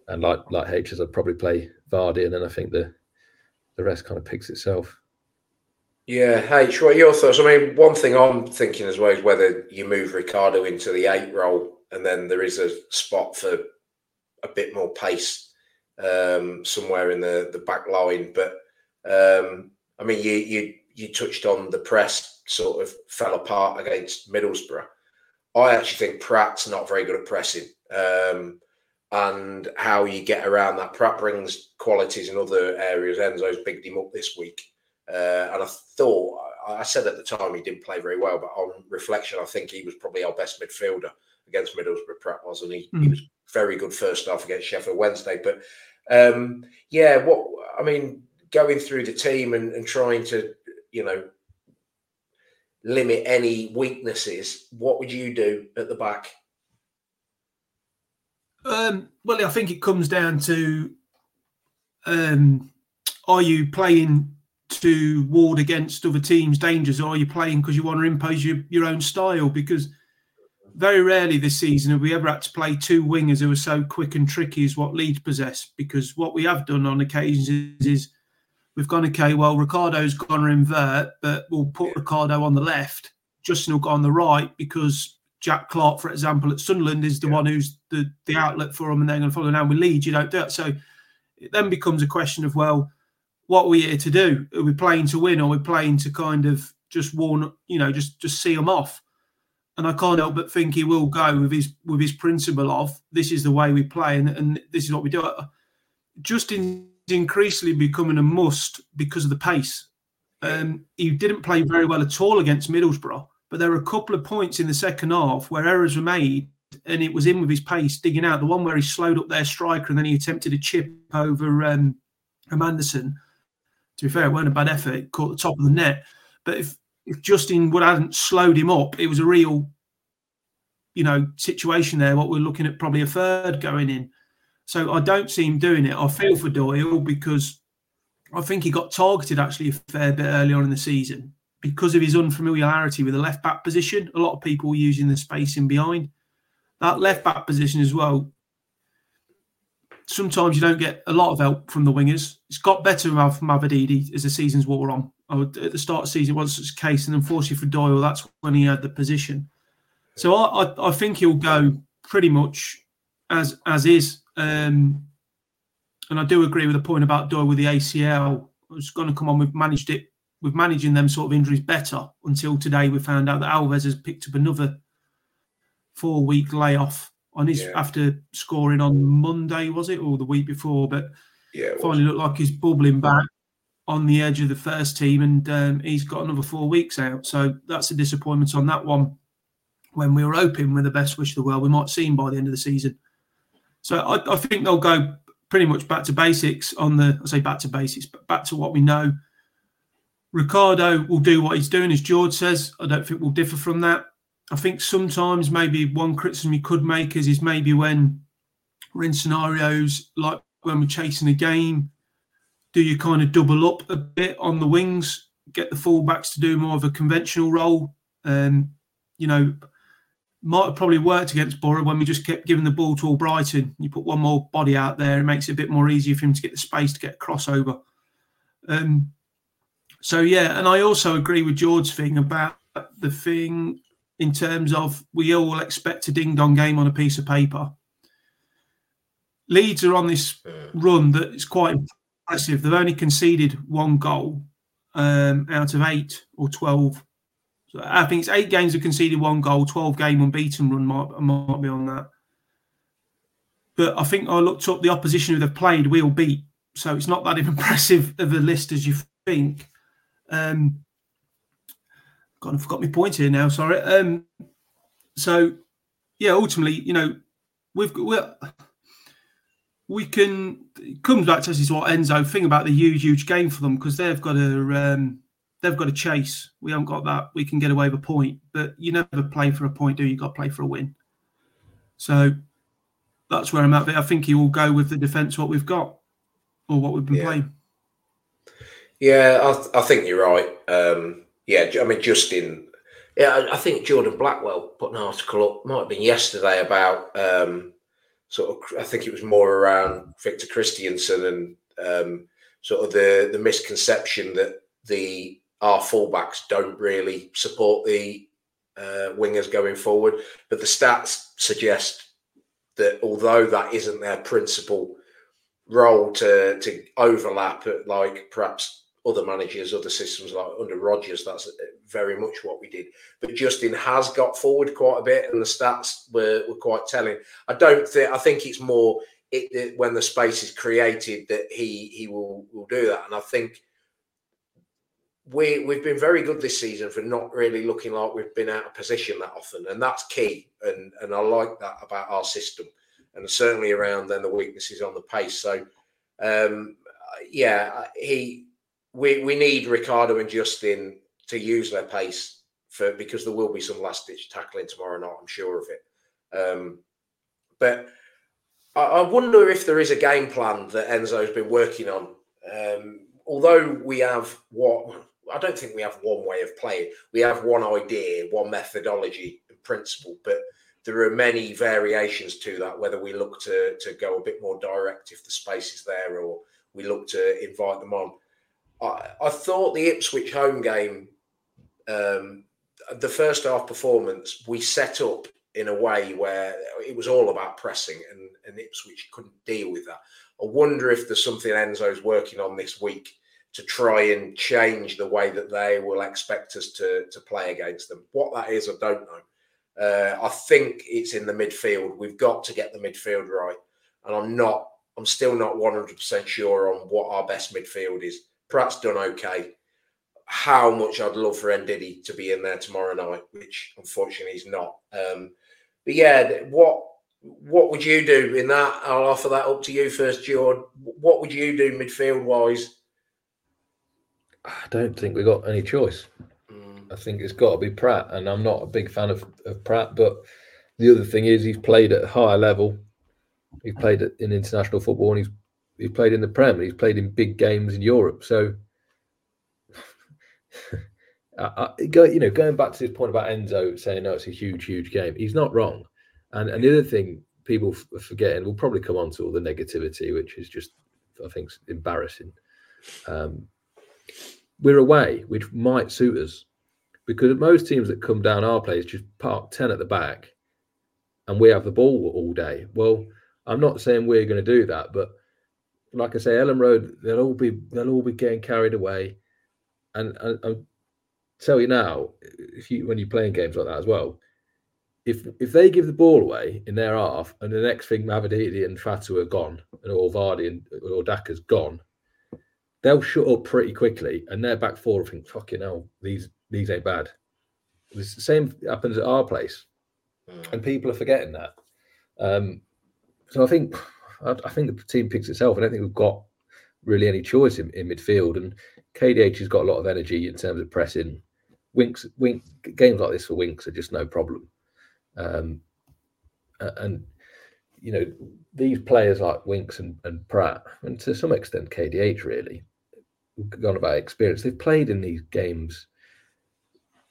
and like like H's, I'd probably play Vardy, and then I think the the rest kind of picks itself. Yeah, H, what are your thoughts? I mean, one thing I'm thinking as well is whether you move Ricardo into the eight role and then there is a spot for a bit more pace um, somewhere in the, the back line. But um, I mean, you, you you touched on the press sort of fell apart against Middlesbrough. I actually think Praet's not very good at pressing. Um, and how you get around that. Praet brings qualities in other areas. Enzo's bigged him up this week. Uh, and I thought, I said at the time he didn't play very well, but on reflection, I think he was probably our best midfielder against Middlesbrough. Praet was, and he, mm. he was very good first half against Sheffield Wednesday. But um, yeah, what I mean, going through the team and, and trying to, you know, limit any weaknesses, what would you do at the back? Um, well, I think it comes down to um, are you playing to ward against other teams' dangers, or are you playing because you want to impose your, your own style? Because very rarely this season have we ever had to play two wingers who are so quick and tricky as what Leeds possess. Because what we have done on occasions is, is we've gone, okay, well, Ricardo's going to invert, but we'll put Ricardo on the left. Justin will go on the right because Jack Clarke, for example, at Sunderland is the yeah. one who's the, the outlet for them and they're going to follow now with Leeds. You don't do it. So it then becomes a question of, well, what are we here to do? Are we playing to win or are we playing to kind of just warn, you know, just just see them off? And I can't help but think he will go with his with his principle of this is the way we play and, and this is what we do. Uh, Justin increasingly becoming a must because of the pace. Um, he didn't play very well at all against Middlesbrough, but there were a couple of points in the second half where errors were made and it was in with his pace digging out. The one where he slowed up their striker and then he attempted a chip over um, Manderson to be fair, it weren't a bad effort. It caught the top of the net. But if, if Justin Wood hadn't slowed him up, it was a real, you know, situation there. What we're looking at, probably a third going in. So I don't see him doing it. I feel for Doyle because I think he got targeted actually a fair bit early on in the season because of his unfamiliarity with the left back position. A lot of people using the space in behind. That left back position as well sometimes you don't get a lot of help from the wingers. It's got better from Mavididi as the season's wore on. At the start of the season, it was the case, and unfortunately for Doyle, that's when he had the position. So I, I, I think he'll go pretty much as as is. Um, and I do agree with the point about Doyle with the ACL. It's going to come on. We've managed it. We've managing them sort of injuries better until today. We found out that Alves has picked up another four week layoff on his yeah. after scoring on Monday, was it, or the week before? But yeah, finally looked like he's bubbling back on the edge of the first team, and um, he's got another four weeks out. So that's a disappointment on that one. When we were hoping, with the best wish of the world, we might see him by the end of the season. So I, I think they'll go pretty much back to basics on the. I say back to basics, but back to what we know. Ricardo will do what he's doing, as George says. I don't think we'll differ from that. I think sometimes maybe one criticism you could make is is maybe when we're in scenarios like when we're chasing a game, do you kind of double up a bit on the wings, get the fullbacks to do more of a conventional role? Um, you know, might have probably worked against Borough when we just kept giving the ball to Albrighton. You put one more body out there, it makes it a bit more easier for him to get the space to get a crossover. Um, so yeah, and I also agree with George's thing about the thing in terms of we all expect a ding dong game on a piece of paper. Leeds are on this run that is quite impressive. They've only conceded one goal um, out of eight or 12. So I think it's eight games have conceded one goal, 12 game unbeaten run might, might be on that. But I think I looked up the opposition who they've played, we'll beat. So it's not that <laughs> impressive of a list as you think. Um, God, I forgot my point here now. Sorry. Um, so yeah, ultimately, you know, we've we we can it comes back to this is what Enzo thing about the huge, huge game for them because they've got a um, they've got a chase. We haven't got that. We can get away with a point, but you never play for a point, do you? You got to play for a win. So that's where I'm at. But I think he will go with the defence what we've got or what we've been yeah. playing. Yeah, I, th- I think you're right. Um, yeah, I mean, Justin. Yeah, I think Jordan Blackwell put an article up. Might have been yesterday about um, sort of. I think it was more around Victor Kristiansen and um, sort of the the misconception that the our fullbacks don't really support the uh, wingers going forward. But the stats suggest that although that isn't their principal role to to overlap like perhaps other managers, other systems like under Rodgers, that's very much what we did. But Justin has got forward quite a bit, and the stats were, were quite telling. I don't think I think it's more it, it, when the space is created that he he will will do that, and I think we we've been very good this season for not really looking like we've been out of position that often, and that's key. And and I like that about our system, and certainly around then the weaknesses on the pace. So, um, yeah, he we we need Ricardo and Justin to use their pace for because there will be some last ditch tackling tomorrow night. I'm sure of it. Um, but I, I wonder if there is a game plan that Enzo's been working on. Um, although we have what I don't think we have one way of playing. We have one idea, one methodology and principle, but there are many variations to that. Whether we look to to go a bit more direct if the space is there, or we look to invite them on. I, I thought the Ipswich home game, um, the first half performance, we set up in a way where it was all about pressing, and, and Ipswich couldn't deal with that. I wonder if there's something Enzo's working on this week to try and change the way that they will expect us to to play against them. What that is, I don't know. Uh, I think it's in the midfield. We've got to get the midfield right, and I'm not. I'm still not 100 percent sure on what our best midfield is. Praet's done okay. How much I'd love for Ndidi to be in there tomorrow night, which unfortunately he's not. Um, but yeah, what what would you do in that? I'll offer that up to you first, George. What would you do midfield wise? I don't think we got any choice. I think it's got to be Praet, and I'm not a big fan of, of Praet. But the other thing is, he's played at a higher level. He's played in international football, and he's he's played in the Prem. He's played in big games in Europe. So, <laughs> I, I, go, you know, going back to this point about Enzo saying, "No, it's a huge, huge game." He's not wrong. And and the other thing people f- forget, and we'll probably come on to all the negativity, which is just, I think, embarrassing. Um, we're away, which might suit us because most teams that come down our place just park 10 at the back and we have the ball all day. Well, I'm not saying we're going to do that, but like I say, Elland Road, they'll all be they'll all be getting carried away. And I'll tell you now, if you when you're playing games like that as well, if if they give the ball away in their half and the next thing Mavididi and Fatawu are gone, and or Vardy and or Daka's gone, they'll shut up pretty quickly, and their back four will think, "Fucking hell, these these ain't bad." The same happens at our place, and people are forgetting that. Um, so I think <sighs> I, I think the team picks itself. I don't think we've got really any choice in, in midfield, and KDH has got a lot of energy in terms of pressing. Winks, wink games like this for Winks are just no problem. Um, and you know these players like Winks and, and Praet, and to some extent KDH really, gone about experience. They've played in these games.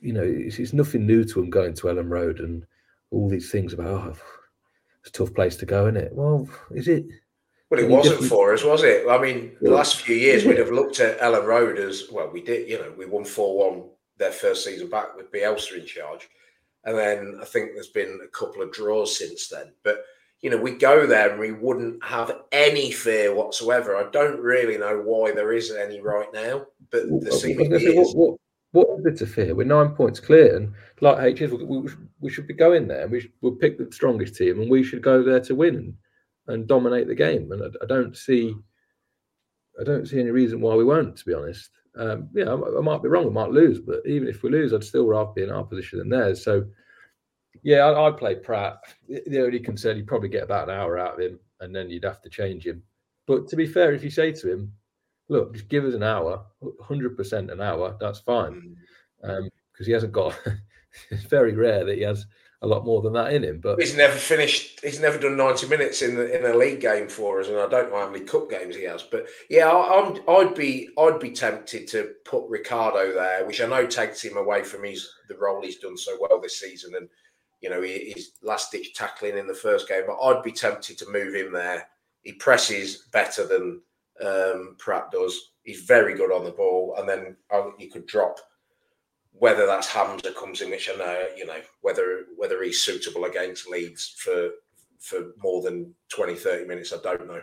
You know, it's, it's nothing new to them going to Elland Road and all these things about oh, it's a tough place to go, isn't it? Well, is it? Well, it wasn't just- for us, was it? I mean, the last few years we'd have looked at Elland Road as well. We did, you know, we won four one their first season back with Bielsa in charge, and then I think there's been a couple of draws since then. But you know, we go there and we wouldn't have any fear whatsoever. I don't really know why there isn't any right now, but I seemingly say, is. what, what, what is it to fear? We're nine points clear, and like HS, we, we, we should be going there. We should, we'll pick the strongest team, and we should go there to win and, and dominate the game. And I, I don't see, I don't see any reason why we won't. To be honest, um, yeah, I, I might be wrong. We might lose, but even if we lose, I'd still rather be in our position than theirs. So, yeah, I, I'd play Praet. The only concern, you'd probably get about an hour out of him, and then you'd have to change him. But to be fair, if you say to him, look, just give us an hour, 100% an hour, that's fine. Mm. Because he hasn't got, <laughs> it's very rare that he has a lot more than that in him. But He's never finished. He's never done ninety minutes in the, in a league game for us, and I don't know how many cup games he has. But yeah, I, I'm. I'd be. I'd be tempted to put Ricardo there, which I know takes him away from his the role he's done so well this season, and you know he- his last ditch tackling in the first game. But I'd be tempted to move him there. He presses better than Um, Praet does. He's very good on the ball, and then uh, you could drop whether that's Hamza comes in, which I know you know whether whether he's suitable against Leeds for for more than 20, 30 minutes. I don't know.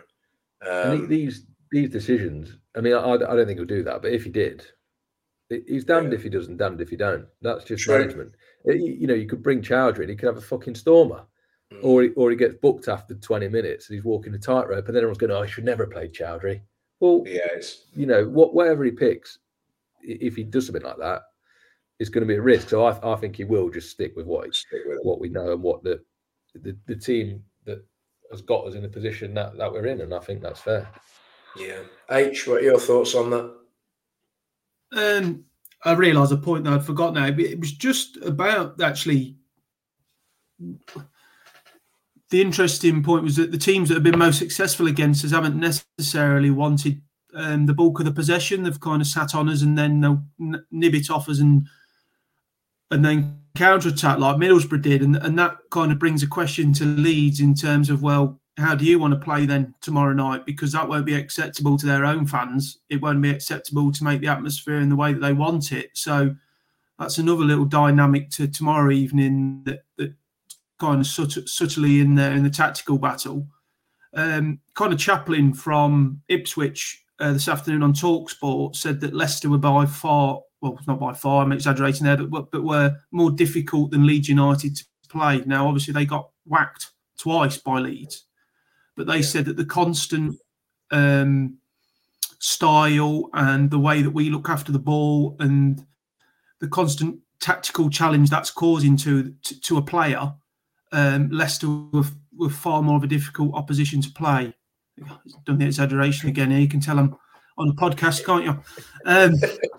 And Um, these these decisions, I mean, I, I don't think he'll do that, but if he did, he's damned Yeah. if he does and damned if he don't. That's just True. management. Uh, You, you know, you could bring Choudhury and he could have a fucking stormer. Mm. Or, he, or he gets booked after 20 minutes and he's walking a tightrope, and then everyone's going, Oh, I should never have played Choudhury. Well, yeah, it's you know, what whatever he picks, if he does something like that, it's going to be a risk. So I, I think he will just stick with what he, stick with what we know and what the, the the team that has got us in the position that, that we're in, and I think that's fair. Yeah. H, what are your thoughts on that? Um, I realise a point that I'd forgotten now. It was just about actually. The interesting point was that the teams that have been most successful against us haven't necessarily wanted um, the bulk of the possession. They've kind of sat on us and then they'll nib it off us and and then counter attack like Middlesbrough did. And, and that kind of brings a question to Leeds in terms of, well, how do you want to play then tomorrow night? Because that won't be acceptable to their own fans. It won't be acceptable to make the atmosphere in the way that they want it. So that's another little dynamic to tomorrow evening that, that kind of subt- subtly in there in the tactical battle. Um, Conor Chaplin from Ipswich uh, this afternoon on Talksport said that Leicester were by far, well, not by far, I'm exaggerating there, but, but were more difficult than Leeds United to play. Now, obviously, they got whacked twice by Leeds, but they said that the constant um, style and the way that we look after the ball and the constant tactical challenge that's causing to to, to a player, um, Leicester were, were far more of a difficult opposition to play. Done the exaggeration again here. You can tell I'm on a podcast, can't you? Um,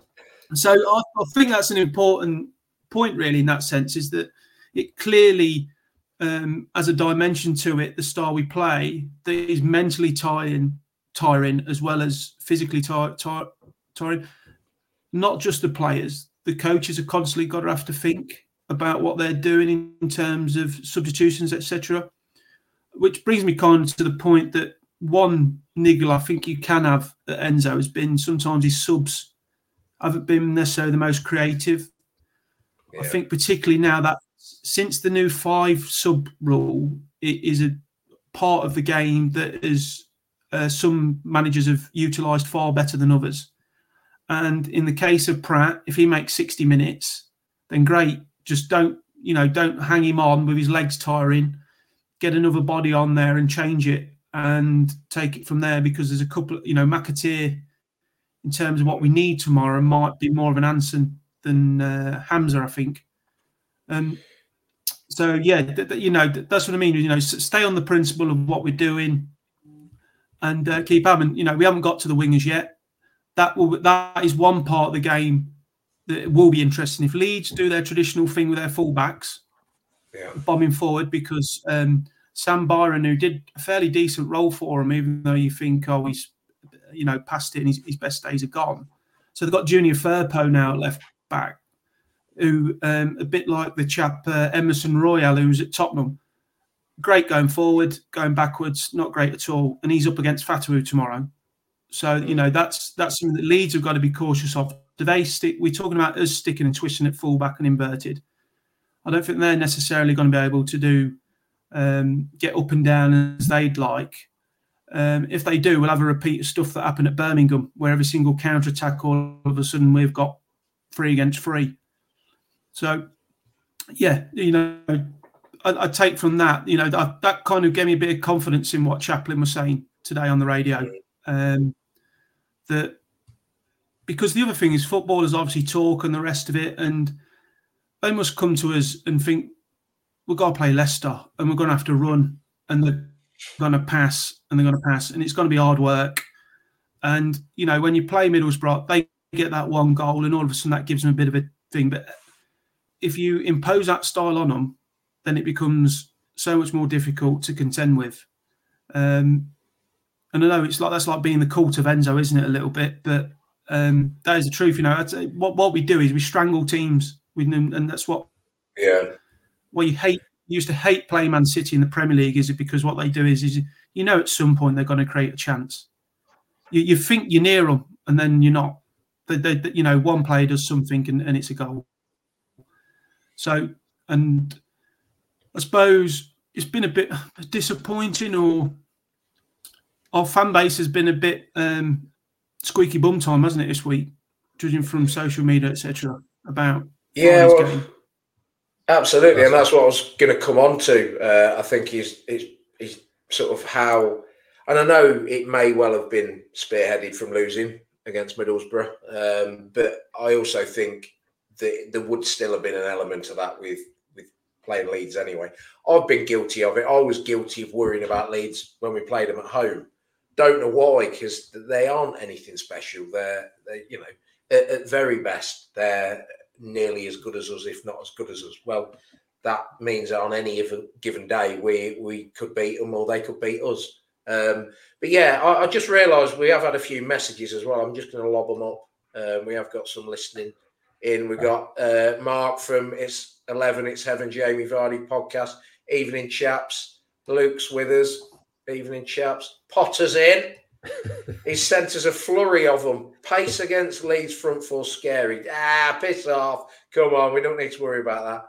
<laughs> so I, I think that's an important point, really, in that sense, is that it clearly um, has a dimension to it, the style we play, that is mentally tiring, tiring as well as physically ti- ti- tiring. Not just the players, the coaches have constantly got to have to think about what they're doing in, in terms of substitutions, etc. Which brings me kind of to the point that one niggle I think you can have at Enzo has been sometimes his subs haven't been necessarily the most creative. I think particularly now that since the new five sub rule, it is a part of the game that is uh, some managers have utilised far better than others. And in the case of Praet, if he makes 60 minutes, then great. Just don't, you know, don't hang him on with his legs tiring. Get another body on there and change it and take it from there because there's a couple, you know, McAteer in terms of what we need tomorrow might be more of an answer than uh, Hamza, I think. Um, so yeah, th- th- you know, th- that's what I mean. You know, s- stay on the principle of what we're doing, and uh, keep having. You know, we haven't got to the wingers yet. That will that is one part of the game that will be interesting. If Leeds do their traditional thing with their fullbacks, Yeah. bombing forward, because um, Sam Byram, who did a fairly decent role for him, even though you think, oh, he's you know past it and his, his best days are gone. So they've got Junior Firpo now at left back, who um, a bit like the chap uh, Emerson Royal, who's at Tottenham. Great going forward, going backwards, not great at all. And he's up against Fatawu tomorrow. So you know that's that's something that Leeds have got to be cautious of. Do they stick? We're talking about us sticking and twisting at fullback and inverted. I don't think they're necessarily going to be able to do um, get up and down as they'd like. Um, if they do, we'll have a repeat of stuff that happened at Birmingham, where every single counter attack, all of a sudden, we've got three against three. So, yeah, you know, I, I take from that, you know, that, that kind of gave me a bit of confidence in what Chaplin was saying today on the radio. Um, that because the other thing is footballers obviously talk and the rest of it, and they must come to us and think we've got to play Leicester and we're going to have to run and they're going to pass and they're going to pass and it's going to be hard work. And you know when you play Middlesbrough, they get that one goal and all of a sudden that gives them a bit of a thing. But if you impose that style on them, then it becomes so much more difficult to contend with. Um, and I know it's like that's like being the cult of Enzo, isn't it? A little bit, but um, that is the truth. You know, what what we do is we strangle teams, with them, and that's what Yeah. well you hate. You used to hate playing Man City in the Premier League. Is it because what they do is is you know at some point they're going to create a chance. you, you think you're near them, and then you're not. They, they, they- you know, one player does something, and, and it's a goal. So, and I suppose it's been a bit disappointing, or our fan base has been a bit um, squeaky bum time, hasn't it, this week? Judging from social media, etc. About Yeah, well, absolutely, and that's what I was going to come on to. Uh, I think is is is sort of how, and I know it may well have been spearheaded from losing against Middlesbrough, um, but I also think that there would still have been an element of that with with playing Leeds anyway. I've been guilty of it. I was guilty of worrying about Leeds when we played them at home. Don't know why, because they aren't anything special. They're, they, you know, at, at very best, they're nearly as good as us, if not as good as us. Well, that means that on any given- given day, we we could beat them or they could beat us. Um, but yeah, I, I just realised we have had a few messages as well. I'm just going to lob them up. Um, we have got some listening in. We've got uh, Mark from It's 11, It's Heaven, Jamie Vardy podcast. Evening, chaps. Luke's with us. Evening, chaps. Potter's in. <laughs> He sent us a flurry of them. Pace against Leeds front four scary. Ah, piss off. Come on, we don't need to worry about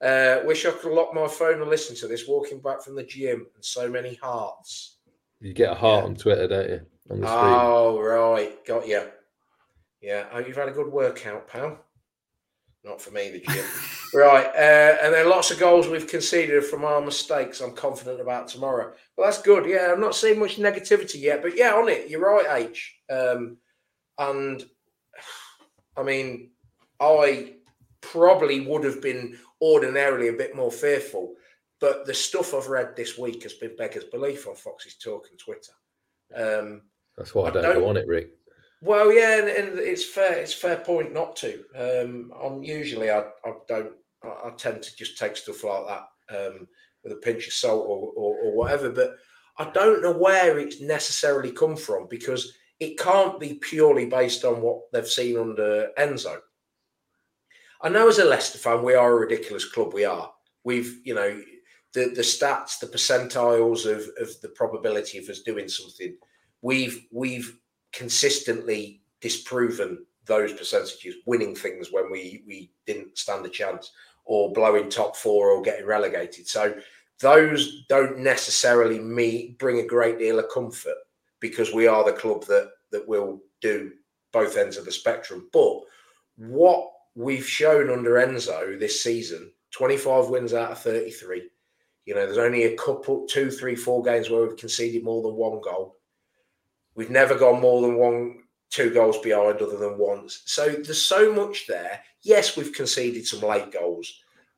that. Uh, wish I could lock my phone and listen to this walking back from the gym and so many hearts. You get a heart on Twitter, don't you? On the. Oh, right. Got you. Yeah. Oh, you've had a good workout, pal. Not for me, the gym. right. Uh, and then lots of goals we've conceded from our mistakes. I'm confident about tomorrow. Well, that's good. Yeah. I'm not seeing much negativity yet, but yeah, on it. You're right, H. Um, and I mean, I probably would have been ordinarily a bit more fearful, but the stuff I've read this week has been beggars belief on Foxes Talk and Twitter. Um, That's why I I don't, don't- go on it, Rick. Well, yeah, and, and it's fair. It's fair point not to. Um, usually I, I don't. I, I tend to just take stuff like that um, with a pinch of salt or, or, or whatever. But I don't know where it's necessarily come from because it can't be purely based on what they've seen under Enzo. I know as a Leicester fan, we are a ridiculous club. We are. We've, you know, the the stats, the percentiles of of the probability of us doing something. We've we've consistently disproven those percentages, winning things when we we didn't stand a chance, or blowing top four or getting relegated. So those don't necessarily me bring a great deal of comfort because we are the club that that will do both ends of the spectrum. But what we've shown under Enzo this season, 25 wins out of 33. You know, there's only a couple, two, three, four games where we've conceded more than one goal. We've never gone more than one, two goals behind other than once. So there's so much there. Yes, we've conceded some late goals.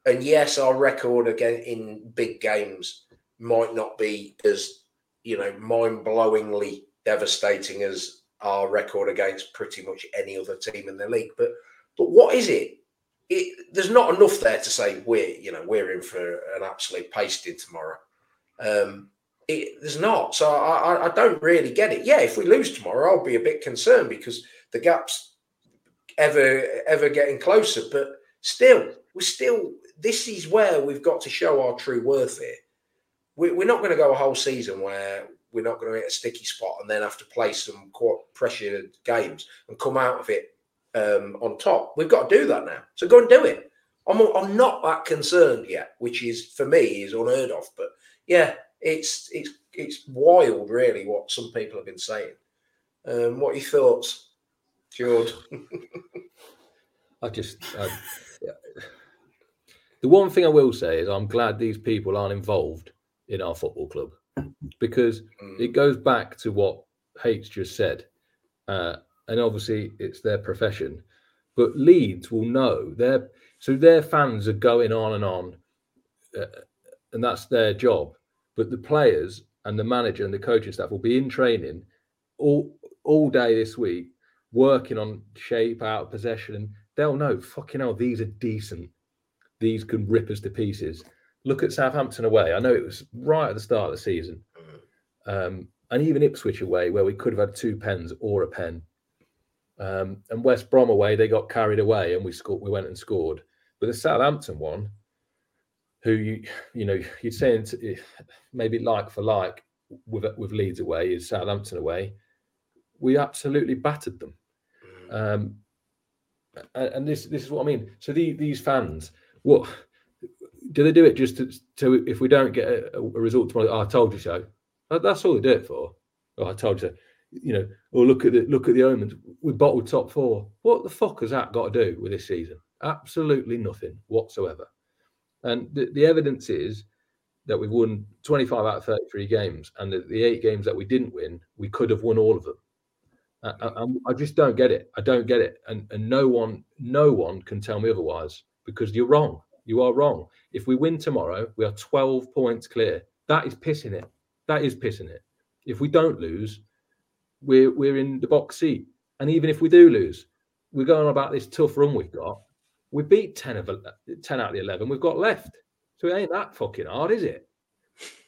And yes, our record again in big games might not be as, you know, mind-blowingly devastating as our record against pretty much any other team in the league. But but what is it? It there's not enough there to say we're, you know, we're in for an absolute pasting tomorrow. Um, it, there's not. So I, I- don't really get it. Yeah, if we lose tomorrow, I'll be a bit concerned because the gap's ever ever getting closer. But still, we're still. This is where we've got to show our true worth here. We, we're not going to go a whole season where we're not going to hit a sticky spot and then have to play some quite pressured games and come out of it um, on top. We've got to do that now. So go and do it. I'm, I'm not that concerned yet, which is for me is unheard of. But yeah, it's it's it's wild, really, what some people have been saying. Um, what are your thoughts, George? <laughs> I just I, yeah. the one thing I will say is I'm glad these people aren't involved in our football club because it goes back to what H just said, uh, and obviously it's their profession. But Leeds will know their so their fans are going on and on, uh, and that's their job. But the players and the manager and the coaching staff will be in training all all day this week, working on shape, out of possession, and they'll know. Fucking hell, these are decent. These can rip us to pieces. Look at Southampton away. I know it was right at the start of the season, um, and even Ipswich away, where we could have had two pens or a pen. Um, and West Brom away, they got carried away, and we scored. We went and scored. But the Southampton one, who you you know you're saying to, maybe like for like with with Leeds away is Southampton away. we absolutely battered them. Um, and, and this this is what I mean. So the, these fans, what do they do it just to, to if we don't get a, a result tomorrow? Oh, I told you so. That- That's all they do it for. Oh, I told you so. You know, or look at the look at the omens. We bottled top four. What the fuck has that got to do with this season? Absolutely nothing whatsoever. And the, the evidence is that we've won 25 out of 33 games, and the, the eight games that we didn't win, we could have won all of them. I, I, I'm- just don't get it. I don't get it, and and no one, no one can tell me otherwise because you're wrong. You are wrong. If we win tomorrow, we are 12 points clear. That is pissing it. That is pissing it. If we don't lose, we're we're in the box seat. And even if we do lose, we're going about this tough run we've got. We beat 10 of 10 out of the 11 we've got left. So it ain't that fucking hard, is it?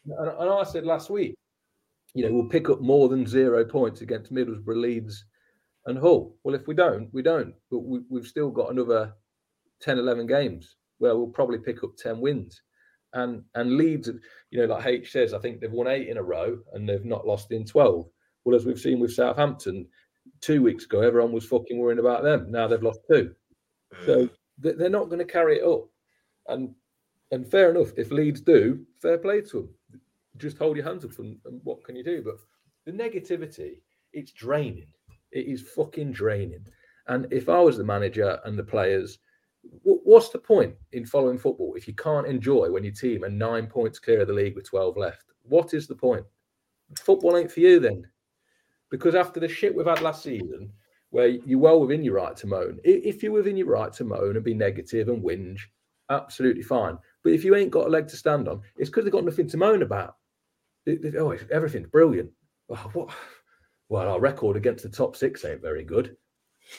And, and I said last week, you know, we'll pick up more than zero points against Middlesbrough, Leeds, and Hull. Well, if we don't, we don't. But we, we've still got another 10, 11 games where we'll probably pick up 10 wins. And and Leeds, you know, like H says, I think they've won eight in a row and they've not lost in 12. Well, as we've seen with Southampton two weeks ago, everyone was fucking worrying about them. Now they've lost two. So they're not going to carry it up. And and fair enough, if Leeds do, fair play to them. Just hold your hands up and, and what can you do? But the negativity, it's draining. It is fucking draining. And if I was the manager and the players, what's the point in following football if you can't enjoy when your team are nine points clear of the league with 12 left? What is the point? Football ain't for you then. Because after the shit we've had last season, where you're well within your right to moan, if you're within your right to moan and be negative and whinge, absolutely fine. But if you ain't got a leg to stand on, it's because they've got nothing to moan about. They- they- oh, everything's brilliant. Oh, what? Well, our record against the top six ain't very good.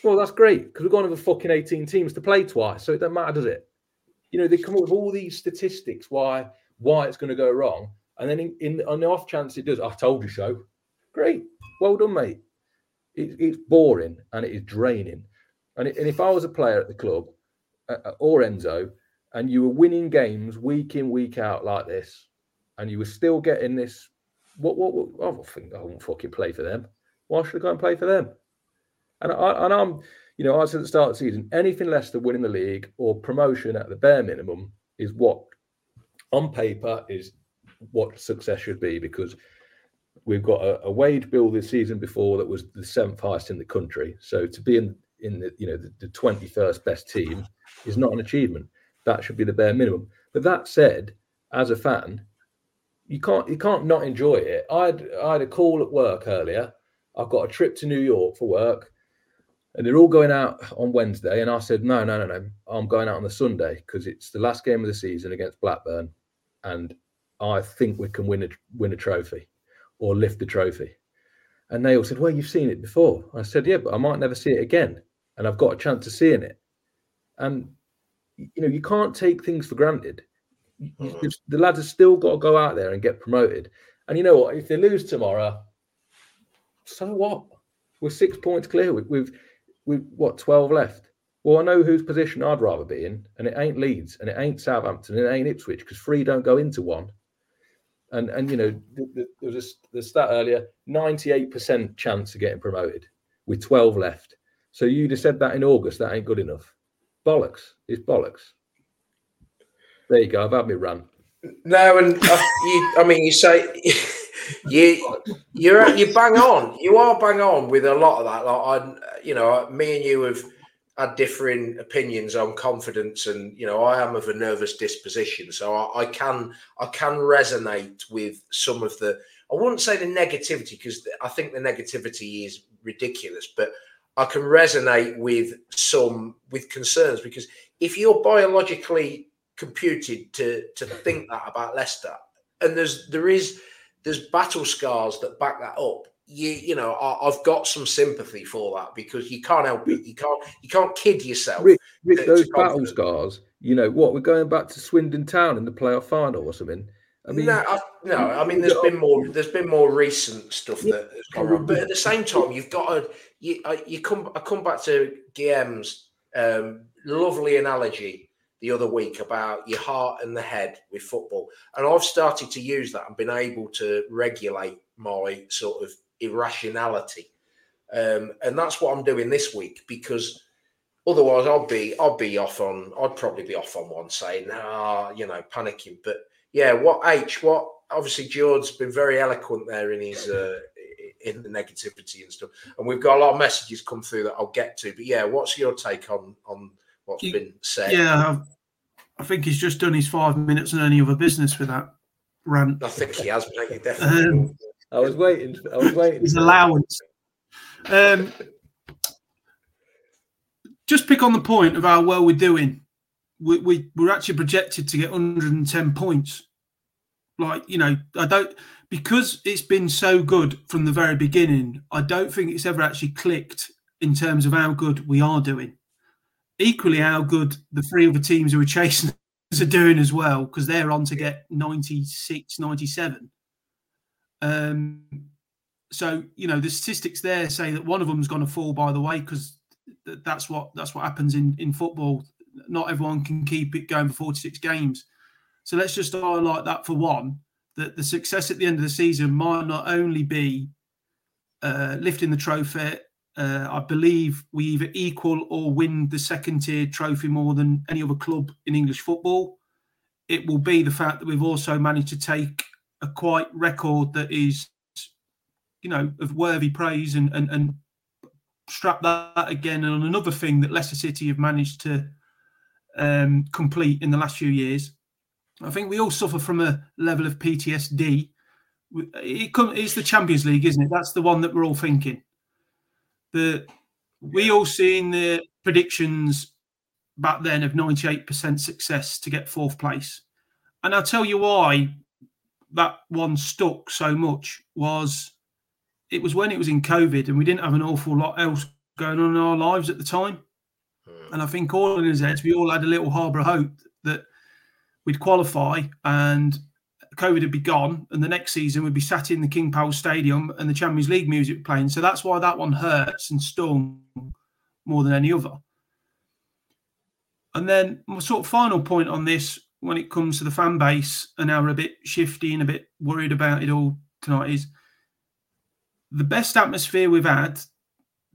Well, that's great because we've got another fucking 18 teams to play twice, so it doesn't matter, does it? You know, they come up with all these statistics why why it's going to go wrong, and then in, in on the off chance it does, I told you so. Great, well done, mate. It, it's boring and it is draining. And, it, and if I was a player at the club uh, uh, or Enzo, and you were winning games week in week out like this, and you were still getting this, what what, what I think I won't fucking play for them. Why should I go and play for them? And I and I'm, you know, I said at the start of the season, anything less than winning the league or promotion at the bare minimum is what on paper is what success should be because we've got a, a wage bill this season before that was the seventh highest in the country. So to be in in the you know the, the 21st best team is not an achievement. That should be the bare minimum. But that said, as a fan, you can't you can't not enjoy it. I had I had a call at work earlier. I've got a trip to New York for work, and they're all going out on Wednesday. And I said, no, no, no, no. I'm going out on the Sunday because it's the last game of the season against Blackburn, and I think we can win a win a trophy or lift the trophy. And they all said, well, you've seen it before. I said, yeah, but I might never see it again, and I've got a chance of seeing it. And you know, you can't take things for granted. Mm-hmm. There's- The lads have still got to go out there and get promoted. And you know what? If they lose tomorrow, so what? We're six points clear. We- We've we've what twelve left. Well, I know whose position I'd rather be in, and it ain't Leeds, and it ain't Southampton, and it ain't Ipswich, because three don't go into one. And and you know, the, the, there was a, the stat earlier: ninety-eight percent chance of getting promoted with twelve left. So you'd have said that in August. That ain't good enough. Bollocks. It's bollocks. There you go. I've had my rant. No, and uh, you, I mean, you say <laughs> you you're you bang on. You are bang on with a lot of that. Like I, you know, me and you have had differing opinions on confidence, and you know, I am of a nervous disposition, so I, I can I can resonate with some of the. I wouldn't say the negativity because I think the negativity is ridiculous, but I can resonate with some with concerns because if you're biologically computed to to think that about Leicester, and there's there is there's battle scars that back that up. You you know I, I've got some sympathy for that because you can't help it. You can't you can't kid yourself. Rick, Rick those battle scars. You know what? We're going back to Swindon Town in the playoff final or something. I mean, no, I, no. I mean, there's been more. There's been more recent stuff that has gone wrong, but at the same time, you've got to. You, I, you come. I come back to Guillaume's um, lovely analogy the other week about your heart and the head with football, and I've started to use that and been able to regulate my sort of irrationality. um, and that's what I'm doing this week because otherwise I'd be I'd be off on I'd probably be off on one saying ah you know panicking. But yeah, what H what obviously George's been very eloquent there in his uh, in the negativity and stuff, and we've got a lot of messages come through that I'll get to. But yeah, what's your take on on what's You- been said? Yeah, I think he's just done his five minutes and any other business with that rant. I think he has. Mate, he definitely. Um. I was waiting. I was waiting. his allowance. Um, just pick on the point of how well we're doing. We, we we're actually projected to get 110 points. Like you know, I don't because it's been so good from the very beginning. I don't think it's ever actually clicked in terms of how good we are doing. Equally, how good the three other teams who are chasing <laughs> us are doing as well because they're on to get 96, 97. Um, so you know the statistics there say that one of them's going to fall by the way because th- that's what that's what happens in in football. Not everyone can keep it going for 46 games. So let's just highlight that for one that the success at the end of the season might not only be uh, lifting the trophy uh, i believe we either equal or win the second tier trophy more than any other club in english football. It will be the fact that we've also managed to take a quite record that is you know, of worthy praise and and, and strap that again on another thing that Leicester City have managed to um, complete in the last few years. I think we all suffer from a level of PTSD. It come, it's the Champions League, isn't it? That's the one that we're all thinking. The we all seen the predictions back then of 98% success to get fourth place. And I'll tell you why that one stuck so much was it was when it was in COVID and we didn't have an awful lot else going on in our lives at the time. Hmm. And I think all in his heads, we all had a little harbour of hope that we'd qualify and COVID would be gone, and the next season we'd be sat in the King Power Stadium and the Champions League music playing. So that's why that one hurts and stung more than any other. And then my sort of final point on this, when it comes to the fan base and we're a bit shifty and a bit worried about it all tonight, is the best atmosphere we've had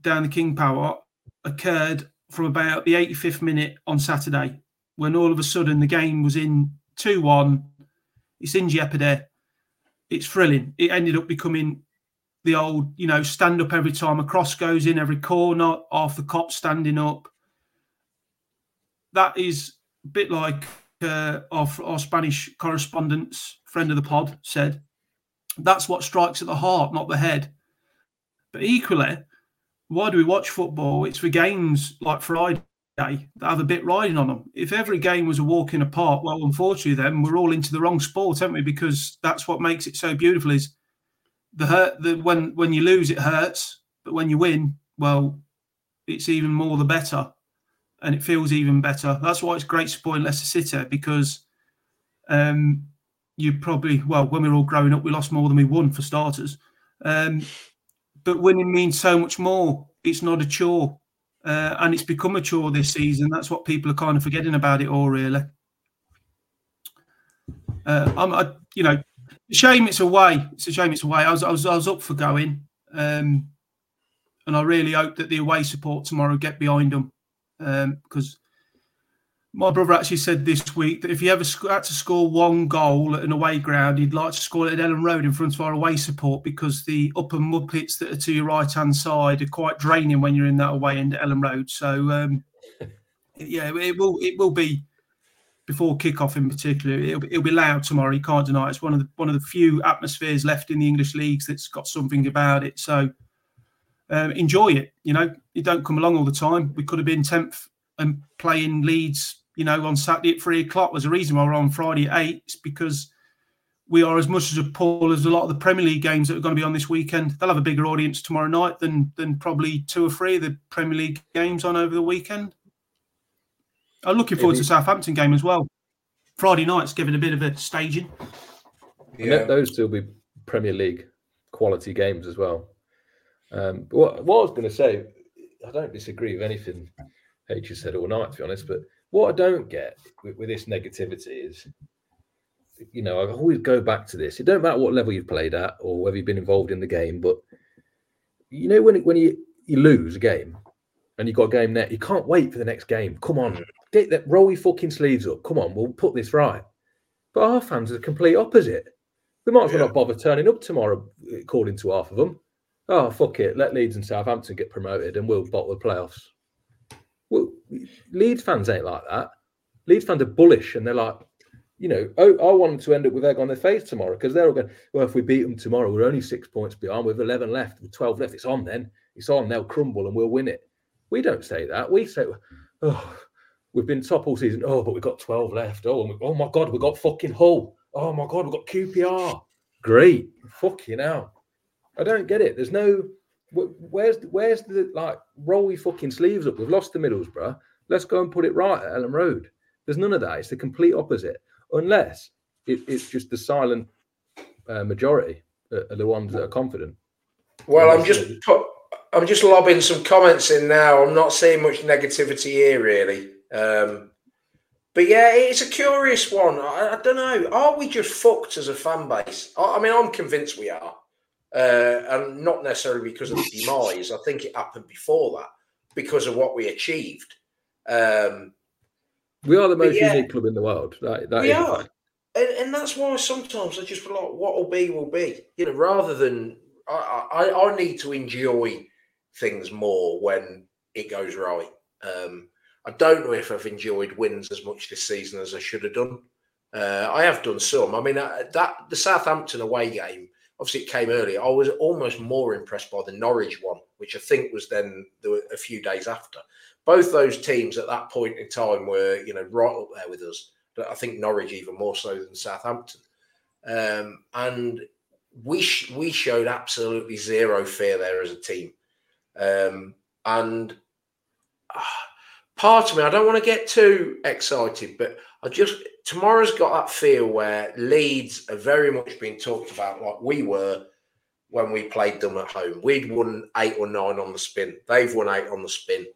down the King Power occurred from about the 85th minute on Saturday, when all of a sudden the game was in 2 1. It's in jeopardy. It's thrilling. It ended up becoming the old, you know, stand up every time a cross goes in, every corner, half the cops standing up. That is a bit like uh, our, our Spanish correspondent's friend of the pod said. That's what strikes at the heart, not the head. But equally, why do we watch football? It's for games like Friday that have a bit riding on them. If every game was a walk in a park, well, unfortunately, then we're all into the wrong sport, aren't we? Because that's what makes it so beautiful. Is the hurt when when you lose it hurts, but when you win, well, it's even more the better, and it feels even better. That's why it's great supporting Leicester City because um, you probably well when we were all growing up, we lost more than we won for starters. Um, but winning means so much more. It's not a chore, uh, and it's become a chore this season. That's what people are kind of forgetting about it all, really. Uh, I'm, I, you know, shame it's away. It's a shame it's away. I was, I was, I was up for going, um, and I really hope that the away support tomorrow get behind them because my brother actually said this week that if he ever sc- had to score one goal at an away ground, he'd like to score it at Elland Road in front of our away support because the upper muppets that are to your right hand side are quite draining when you're in that away end at Elland Road. So um, <laughs> yeah, it will it will be before kick-off in particular. It'll, be- it'll be loud tomorrow. You can't deny it. it's one of the one of the few atmospheres left in the English leagues that's got something about it. So um, enjoy it. You know, it don't come along all the time. We could have been tenth and playing Leeds, you know, on Saturday at three o'clock. There's a reason why we're on Friday at eight. It's because we are as much as a pull as a lot of the Premier League games that are going to be on this weekend. They'll have a bigger audience tomorrow night than than probably two or three of the Premier League games on over the weekend. I'm looking forward to the Southampton game as well. Friday night's giving a bit of a staging. And that- those two will be Premier League quality games as well. Um, but what, what I was going to say, I don't disagree with anything H has said all night, to be honest. But what I don't get with, with this negativity is, you know, I always go back to this. It don't matter what level you've played at or whether you've been involved in the game, but you know, when when you you lose a game and you've got a game net, you can't wait for the next game. Come on, get that roll your fucking sleeves up. Come on, we'll put this right. But our fans are the complete opposite. We might as well not bother turning up tomorrow, according to half of them. Oh, fuck it. Let Leeds and Southampton get promoted and we'll bottle the playoffs. Well, Leeds fans ain't like that. Leeds fans are bullish and they're like, you know, oh, I want them to end up with egg on their face tomorrow because they're all going, well, if we beat them tomorrow, we're only six points behind with 11 left, with 12 left. It's on then. It's on. They'll crumble and we'll win it. We don't say that. We say, oh, we've been top all season. Oh, but we've got 12 left. Oh, we, oh my God, we've got fucking Hull. Oh my God, we've got QPR. Great. Fucking hell. I don't get it. There's no, where's where's the, like, roll your fucking sleeves up. We've lost the Middlesbrough. Let's go and put it right at Elland Road. There's none of that. It's the complete opposite. Unless it, it's just the silent uh, majority are are the ones that are confident. Well, I'm just put, I'm just lobbing some comments in now. I'm not seeing much negativity here, really. Um, but yeah, it's a curious one. I, I don't know. Are we just fucked as a fan base? I, I mean, I'm convinced we are, uh, and not necessarily because of the demise. I think it happened before that because of what we achieved. Um, We are the most yeah. unique club in the world. That, that we is are, and, and that's why sometimes I just feel like what will be will be. You know, rather than I, I, I need to enjoy things more when it goes right. Um, I don't know if I've enjoyed wins as much this season as I should have done. Uh, I have done some. I mean, uh, that the Southampton away game. Obviously, it came earlier. I was almost more impressed by the Norwich one, which I think was then the, a few days after. Both those teams at that point in time were, you know, right up there with us. But I think Norwich even more so than Southampton. Um, and we sh- we showed absolutely zero fear there as a team. Um, and ah, part of me, I don't want to get too excited, but I just tomorrow's got that feel where Leeds are very much being talked about like we were when we played them at home. We'd won eight or nine on the spin. They've won eight on the spin.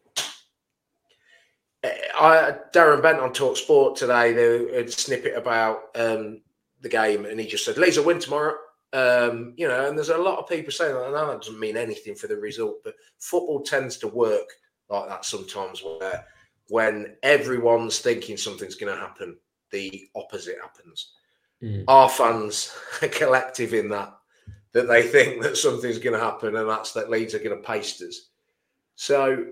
I Darren Bent on Talk Sport today. They had a snippet about um, the game, and he just said Leeds will win tomorrow. Um, you know, and there's a lot of people saying that, and that doesn't mean anything for the result, but football tends to work like that sometimes, where when everyone's thinking something's going to happen, the opposite happens. Mm. Our fans <laughs> are collective in that that they think that something's going to happen, and that's that Leeds are going to paste us. So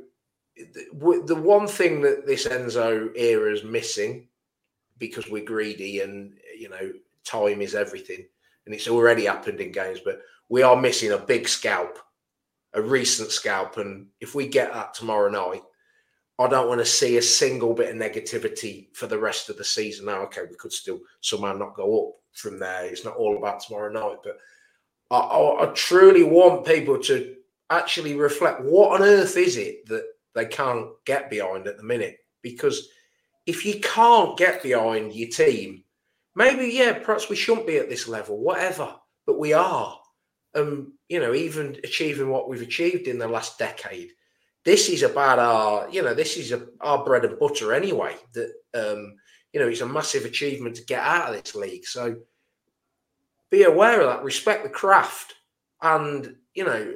the the one thing that this Enzo era is missing because we're greedy and you know time is everything and it's already happened in games but we are missing a big scalp a recent scalp and if we get that tomorrow night I don't want to see a single bit of negativity for the rest of the season now okay we could still somehow not go up from there it's not all about tomorrow night but I, I, I truly want people to actually reflect what on earth is it that they can't get behind at the minute because if you can't get behind your team, maybe yeah, perhaps we shouldn't be at this level, whatever, but we are. Um, you know, even achieving what we've achieved in the last decade. This is about our, you know, this is a, our bread and butter anyway. That um, you know, it's a massive achievement to get out of this league. So be aware of that, respect the craft, and you know,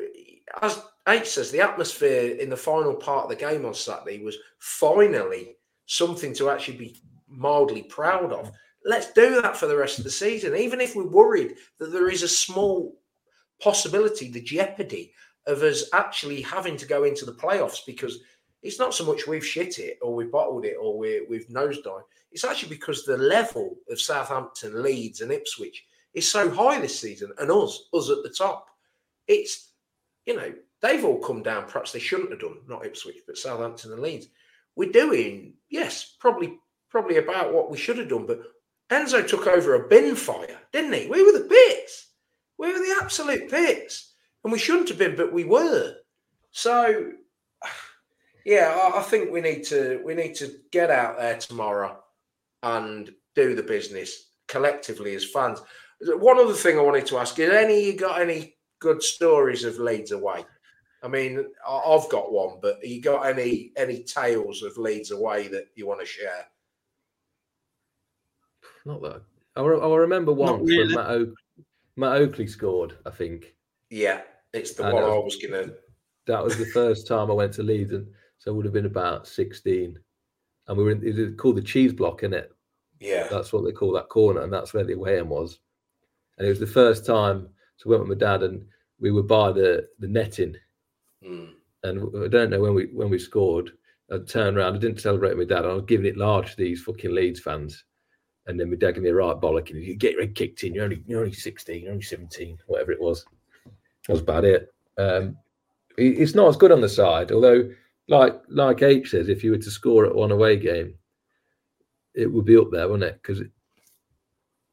as H says, the atmosphere in the final part of the game on Saturday was finally something to actually be mildly proud of. Let's do that for the rest of the season, even if we're worried that there is a small possibility, the jeopardy of us actually having to go into the playoffs because it's not so much we've shit it or we've bottled it or we're, we've nosedived. It's actually because the level of Southampton, Leeds, and Ipswich is so high this season, and us, us at the top. It's you know, they've all come down. Perhaps they shouldn't have done, not Ipswich, but Southampton and Leeds. We're doing, yes, probably, probably about what we should have done. But Enzo took over a bin fire, didn't he? We were the pits. We were the absolute pits, and we shouldn't have been, but we were. So, yeah, I, I think we need to we need to get out there tomorrow and do the business collectively as fans. One other thing I wanted to ask: Is any you got any good stories of Leeds away? I mean, I- I've got one, but you got any any tales of Leeds away that you want to share? Not that. I, I remember one from really. Matt, Oak, Matt Oakley scored, I think. Yeah, it's the I one I was gonna. that was the first time I went to Leeds, and so I would have been about sixteen, and we were in, it was called the cheese block, in it. Yeah. That's what they call that corner, and that's where the away end was. And it was the first time. So I went with my dad, and we were by the the netting, Mm. and I don't know when we when we scored. I turned around. I didn't celebrate with my dad. I was giving it large to these fucking Leeds fans, and then my dad gave me a right bollocking. You get your head kicked in. You're only you're only sixteen. You're only seventeen. Whatever it was. That was about it. Um, it's not as good on the side, although, like like H says, if you were to score at one away game, it would be up there, wouldn't it? Because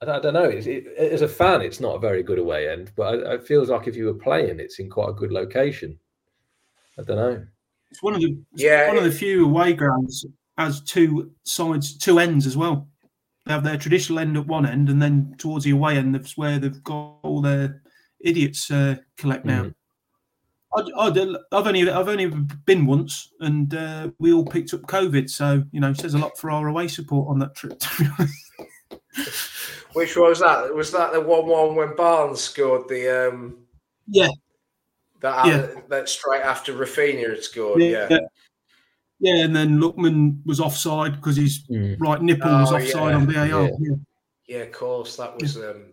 I, don't- know. It's, it, as a fan, it's not a very good away end, but I, it feels like if you were playing, it's in quite a good location. I don't know. It's one of the it's Yeah, one of the few away grounds has two sides, two ends as well. They have their traditional end at one end, and then towards the away end, that's where they've got all their idiots uh, collect now. I, I, I've only I've only been once, and uh, we all picked up COVID, so you know, says a lot for our away support on that trip. <laughs> To be. Which was that? Was that the one-one when Barnes scored the um Yeah, that Yeah. that straight after Raphinha had scored? yeah, Yeah. yeah. and then Lookman was offside because his Mm. right nipple was Oh, offside yeah, on VAR. yeah. Yeah. Yeah, of course. That was um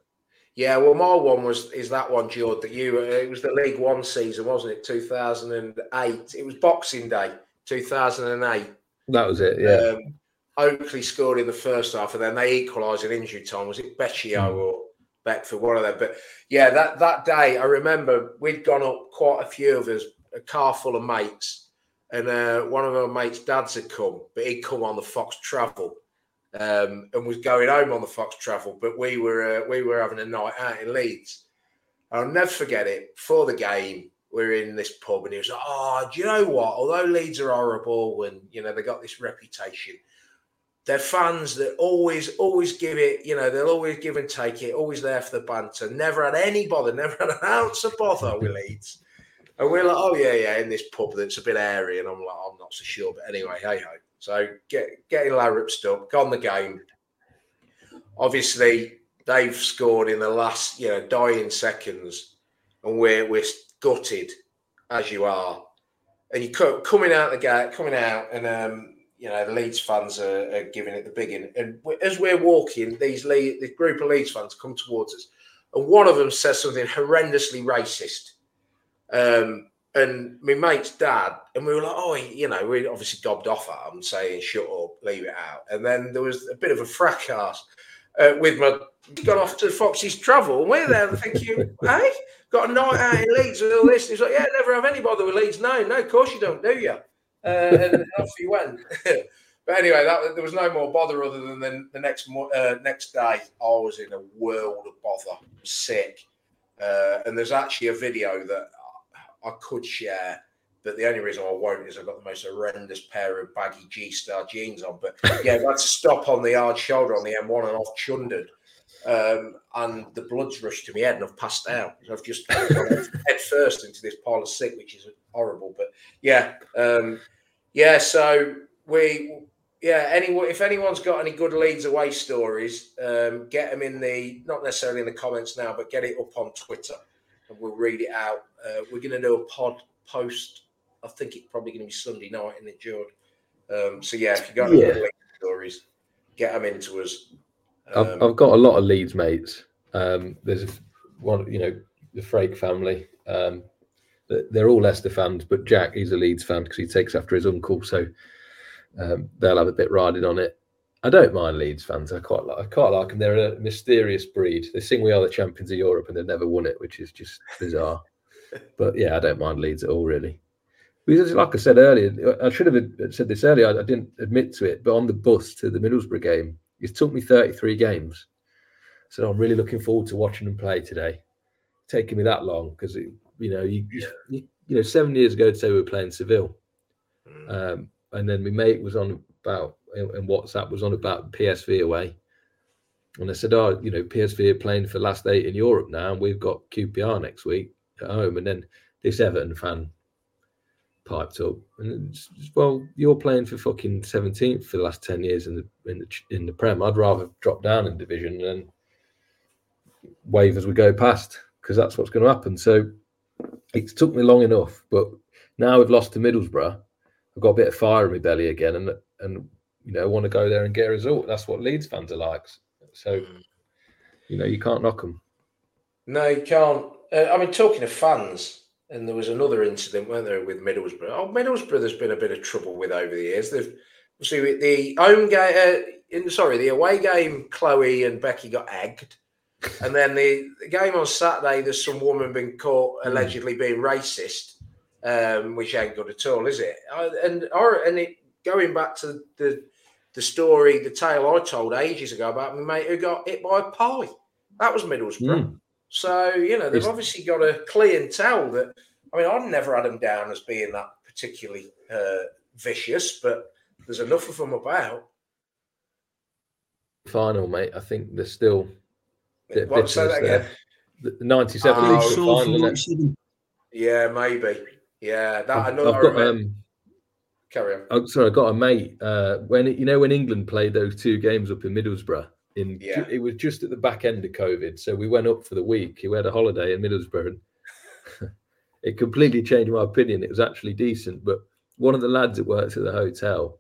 yeah, well my one was is that one, George, that you uh, it was the League One season, wasn't it? Two thousand and eight. It was Boxing Day, two thousand and eight. That was it. Yeah. Um, Oakley scored in the first half, and then they equalised in injury time. Was it Becchio or Beckford, one of them? But yeah, that that day, I remember we'd gone up quite a few of us, a car full of mates, and uh, one of our mates' dads had come, but he'd come on the Fox Travel, um, and was going home on the Fox Travel. But we were uh, we were having a night out in Leeds. I'll never forget it. Before the game, we were in this pub, and he was like, "Oh, do you know what? Although Leeds are horrible, and you know they got this reputation." they're fans that always always give it you know they'll always give and take it always there for the banter never had any bother <laughs> never had an ounce of bother with Leeds and we're like oh yeah yeah in this pub that's a bit airy and I'm like I'm not so sure but anyway hey ho so get getting larruped up gone the game obviously they've scored in the last you know dying seconds and we're we're gutted as you are and you co- coming out the gate coming out and um you know, the Leeds fans are, are giving it the big in. And as we're walking, these the group of Leeds fans come towards us, and one of them says something horrendously racist. Um, and my mate's dad, and we were like, oh, you know, we obviously gobbed off at him, saying, shut up, leave it out. And then there was a bit of a fracas uh, with my, got off to Foxy's travel, and we're there thinking, <laughs> hey, got a night out in Leeds with all this. And he's like, yeah, never have any bother with Leeds. No, no, of course you don't, do you? uh, and off he went. <laughs> but anyway, that there was no more bother other than the, the next uh, next day. I was in a world of bother, sick, uh, and there's actually a video that I could share. But the only reason I won't is I've got the most horrendous pair of baggy G Star jeans on. But yeah, I had to stop on the hard shoulder on the M1 and off Chundered. Um, and the blood's rushed to my head and I've passed out. I've just <laughs> head first into this pile of sick, which is horrible. But yeah, um, yeah. So we, yeah. Anyone, if anyone's got any good Leeds away stories, um, get them in the not necessarily in the comments now, but get it up on Twitter, and we'll read it out. Uh, we're going to do a pod post. I think it's probably going to be Sunday night in the George. Um, so yeah, if you got any Yeah. stories, get them into us. I've, Um, I've got a lot of Leeds mates. Um, there's a, one, you know, the Frake family. Um, they're all Leicester fans, but Jack, he's a Leeds fan because he takes after his uncle, so um, they'll have a bit riding on it. I don't mind Leeds fans. I quite like. I quite like them. They're a mysterious breed. They sing "We Are the Champions of Europe" and they've never won it, which is just bizarre. <laughs> but yeah, I don't mind Leeds at all, really. Because, like I said earlier, I should have said this earlier. I, I didn't admit to it, but on the bus to the Middlesbrough game, it took me 33 games. So I'm really looking forward to watching them play today. Taking me that long because you know you, you you know seven years ago to say we were playing Seville, um, and then my mate was on about and WhatsApp was on about PSV away, and I said, oh, you know PSV are playing for last eight in Europe now, and we've got QPR next week at home, and then this Everton fan piped up and well you're playing for fucking 17th for the last 10 years in the in the in the prem. I'd rather drop down in division and wave as we go past because that's what's going to happen. So it took me long enough but Now we've lost to Middlesbrough. I've got a bit of fire in my belly again, and and you know want to go there and get a result. That's what Leeds fans are like. So you know you can't knock them. No, you can't. Uh, I mean, talking of fans, and there was another incident, weren't there, with Middlesbrough? Oh, Middlesbrough, there's been a bit of trouble with over the years. They've see the home game, uh, in, sorry, the away game. Chloe and Becky got egged, and then the, the game on Saturday. There's some woman been caught allegedly being racist, um, which ain't good at all, is it? Uh, and or and it going back to the the story, the tale I told ages ago about my mate who got hit by a pie. That was Middlesbrough. Mm. So you know they've Is- obviously got a clientele that. I mean, I've never had them down as being that particularly uh, vicious, but there's enough of them about. Final, mate. I think there's still What, say that there. again? The the 97 Oh, League Cup Sore final. from isn't it? what you Yeah, maybe. Yeah, that I I've, know. I've I got um, Carry on. Oh, sorry, I got a mate. Uh, when you know when England played those two games up in Middlesbrough, in Yeah. it was just at the back end of COVID, so we went up for the week. We had a holiday in Middlesbrough, and <laughs> it completely changed my opinion. It was actually decent, but one of the lads that works at the hotel,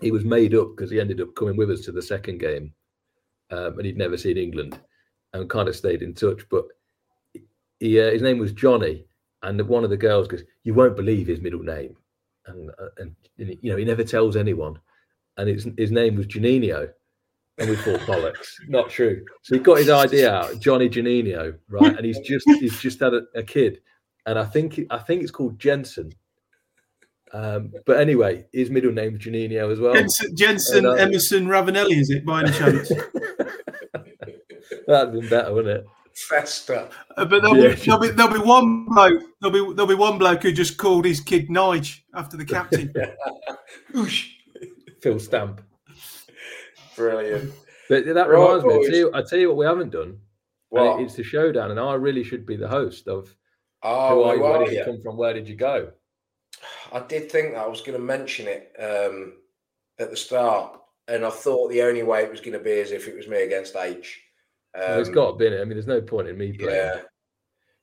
he was made up because he ended up coming with us to the second game, um, and he'd never seen England, and kind of stayed in touch. But he, uh, his name was Johnny, and one of the girls goes, "You won't believe his middle name." And uh, and you know he never tells anyone, and his his name was Juninho, and we thought bollocks, <laughs> not true. So he got his idea out, Johnny Juninho, right? And he's <laughs> just he's just had a, a kid, and I think I think it's called Jensen. Um, but anyway, his middle name name's Juninho as well. Jensen, Jensen And, uh, Emerson Ravanelli, is it by any chance? <laughs> That'd been better, wouldn't it? Festa. Uh, but there'll, Yeah. be, there'll be there'll be one bloke there'll be there'll be one bloke who just called his kid Nige after the captain. <laughs> Oosh. Phil Stamp. Brilliant. But that Right, reminds me. I tell, you, I tell you what we haven't done. What? it- it's the showdown, and I really should be the host of. Who Oh, are you? Where did you come from? Where did you go? I did think that I was going to mention it um, at the start, and I thought the only way it was going to be is if it was me against H. Um, Well, it's got to be. in it. I mean, there's no point in me playing. Yeah.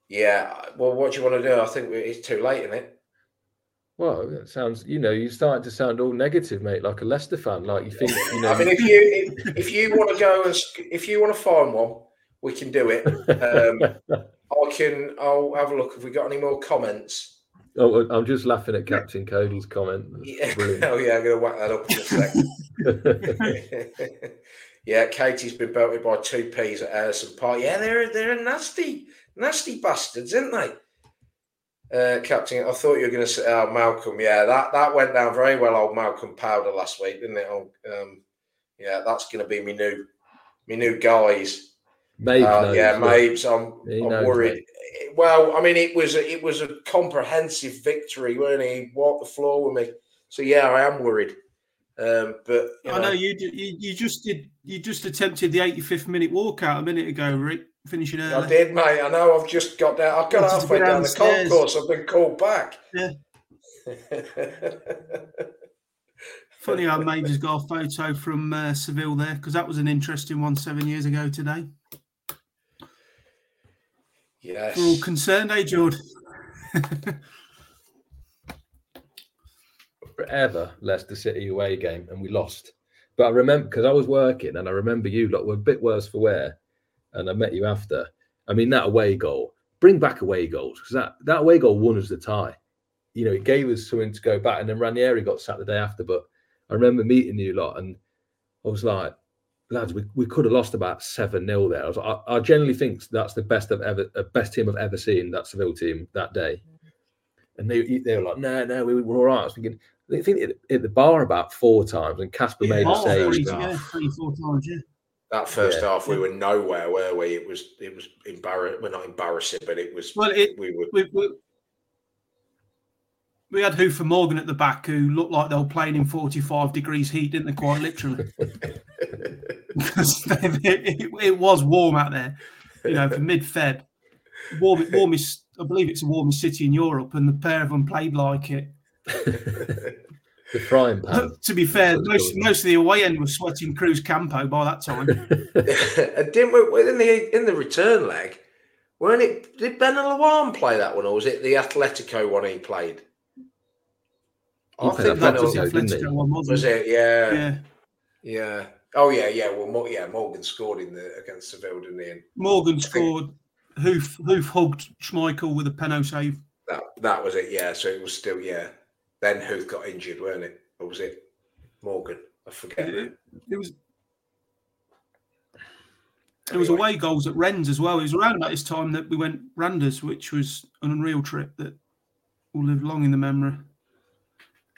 Yeah. Well, what do you want to do? I think it's too late, isn't it? Well, that sounds. You know, you're starting to sound all negative, mate, like a Leicester fan. Like you think, you <laughs> know. I mean, if you if, if you want to go and if you want to find one, we can do it. Um, <laughs> I can. I'll have a look. Have we got any more comments? oh, I'm just laughing at Captain Cody's comment. Yeah. <laughs> Oh yeah, I'm going to whack that up in a sec. Yeah, Katie's been belted by two P's at Addison Park. Yeah, they're they're nasty, nasty bastards, aren't they? Uh, Captain, I thought you were going to say, oh, Malcolm. Yeah, that, that went down very well, old Malcolm Powder last week, didn't it? Oh, um, yeah, that's going to be me new, me new guys. Mabe Uh, yeah. Mabes, I'm, I'm worried. mate. Well, I mean, it was a, it was a comprehensive victory, weren't he? He walked the floor with me. So yeah, I am worried. Um, but I know you, you you just did you just attempted the 85th minute walkout a minute ago, Rick, finishing early. I did, mate. I know. I've just got down. I've got Wanted halfway go down the downstairs. concourse. I've been called back. Yeah. <laughs> Funny how has got a photo from uh, Seville there because that was an interesting one seven years ago today. yes. We're all concerned, eh, George? <laughs> forever Leicester City away game and we lost. But I remember because I was working and I remember you lot were a bit worse for wear, and I met you after. I mean that away goal, bring back away goals because that that away goal won us the tie. You know, it gave us something to go back, and then Ranieri got sacked the day after. But I remember meeting you lot, and I was like, lads, we, we could have lost about seven 0 there. I was like, I, I generally think that's the best I've ever, uh, best team I've ever seen. That Seville team that day, and they they were like, no, no, we were all right. I was thinking, they think it hit the bar about four times, and Kasper made a Oh, save. yeah, three, four times, yeah. That first Yeah. half, we were nowhere, were we? It was it was embarrassing. Well, not embarrassing, but it was. Well, it, we were. we, we, we had Hoofer Morgan at the back who looked like they were playing in 45 degrees heat, didn't they? Quite literally. <laughs> because <laughs> they- it, it was warm out there, you know, for mid Feb. Warm, warmest, I believe it's the warmest city in Europe, and the pair of them played like it. <laughs> the frying pan. <laughs> to be fair, most, most of the away end was sweating Cruz Campo by that time. <laughs> didn't we in the in the return leg? Weren't it? Did Ben Lawan play that one, or was it the Atletico one he played? I played think that That was the didn't he? Atletico one, wasn't it? it. Yeah, Yeah. yeah. Oh yeah, yeah. Well, Mo- yeah. Morgan scored in the against Seville, didn't he? And Morgan scored. Hoof hoof hugged Schmeichel with a penalty save. that that was it. Yeah. So it was still yeah. Then Huth got injured, weren't it? Or was it Morgan? I forget. It, it was. There was away goals at Rennes as well. It was around about this time that we went Randers, which was an unreal trip that will live long in the memory.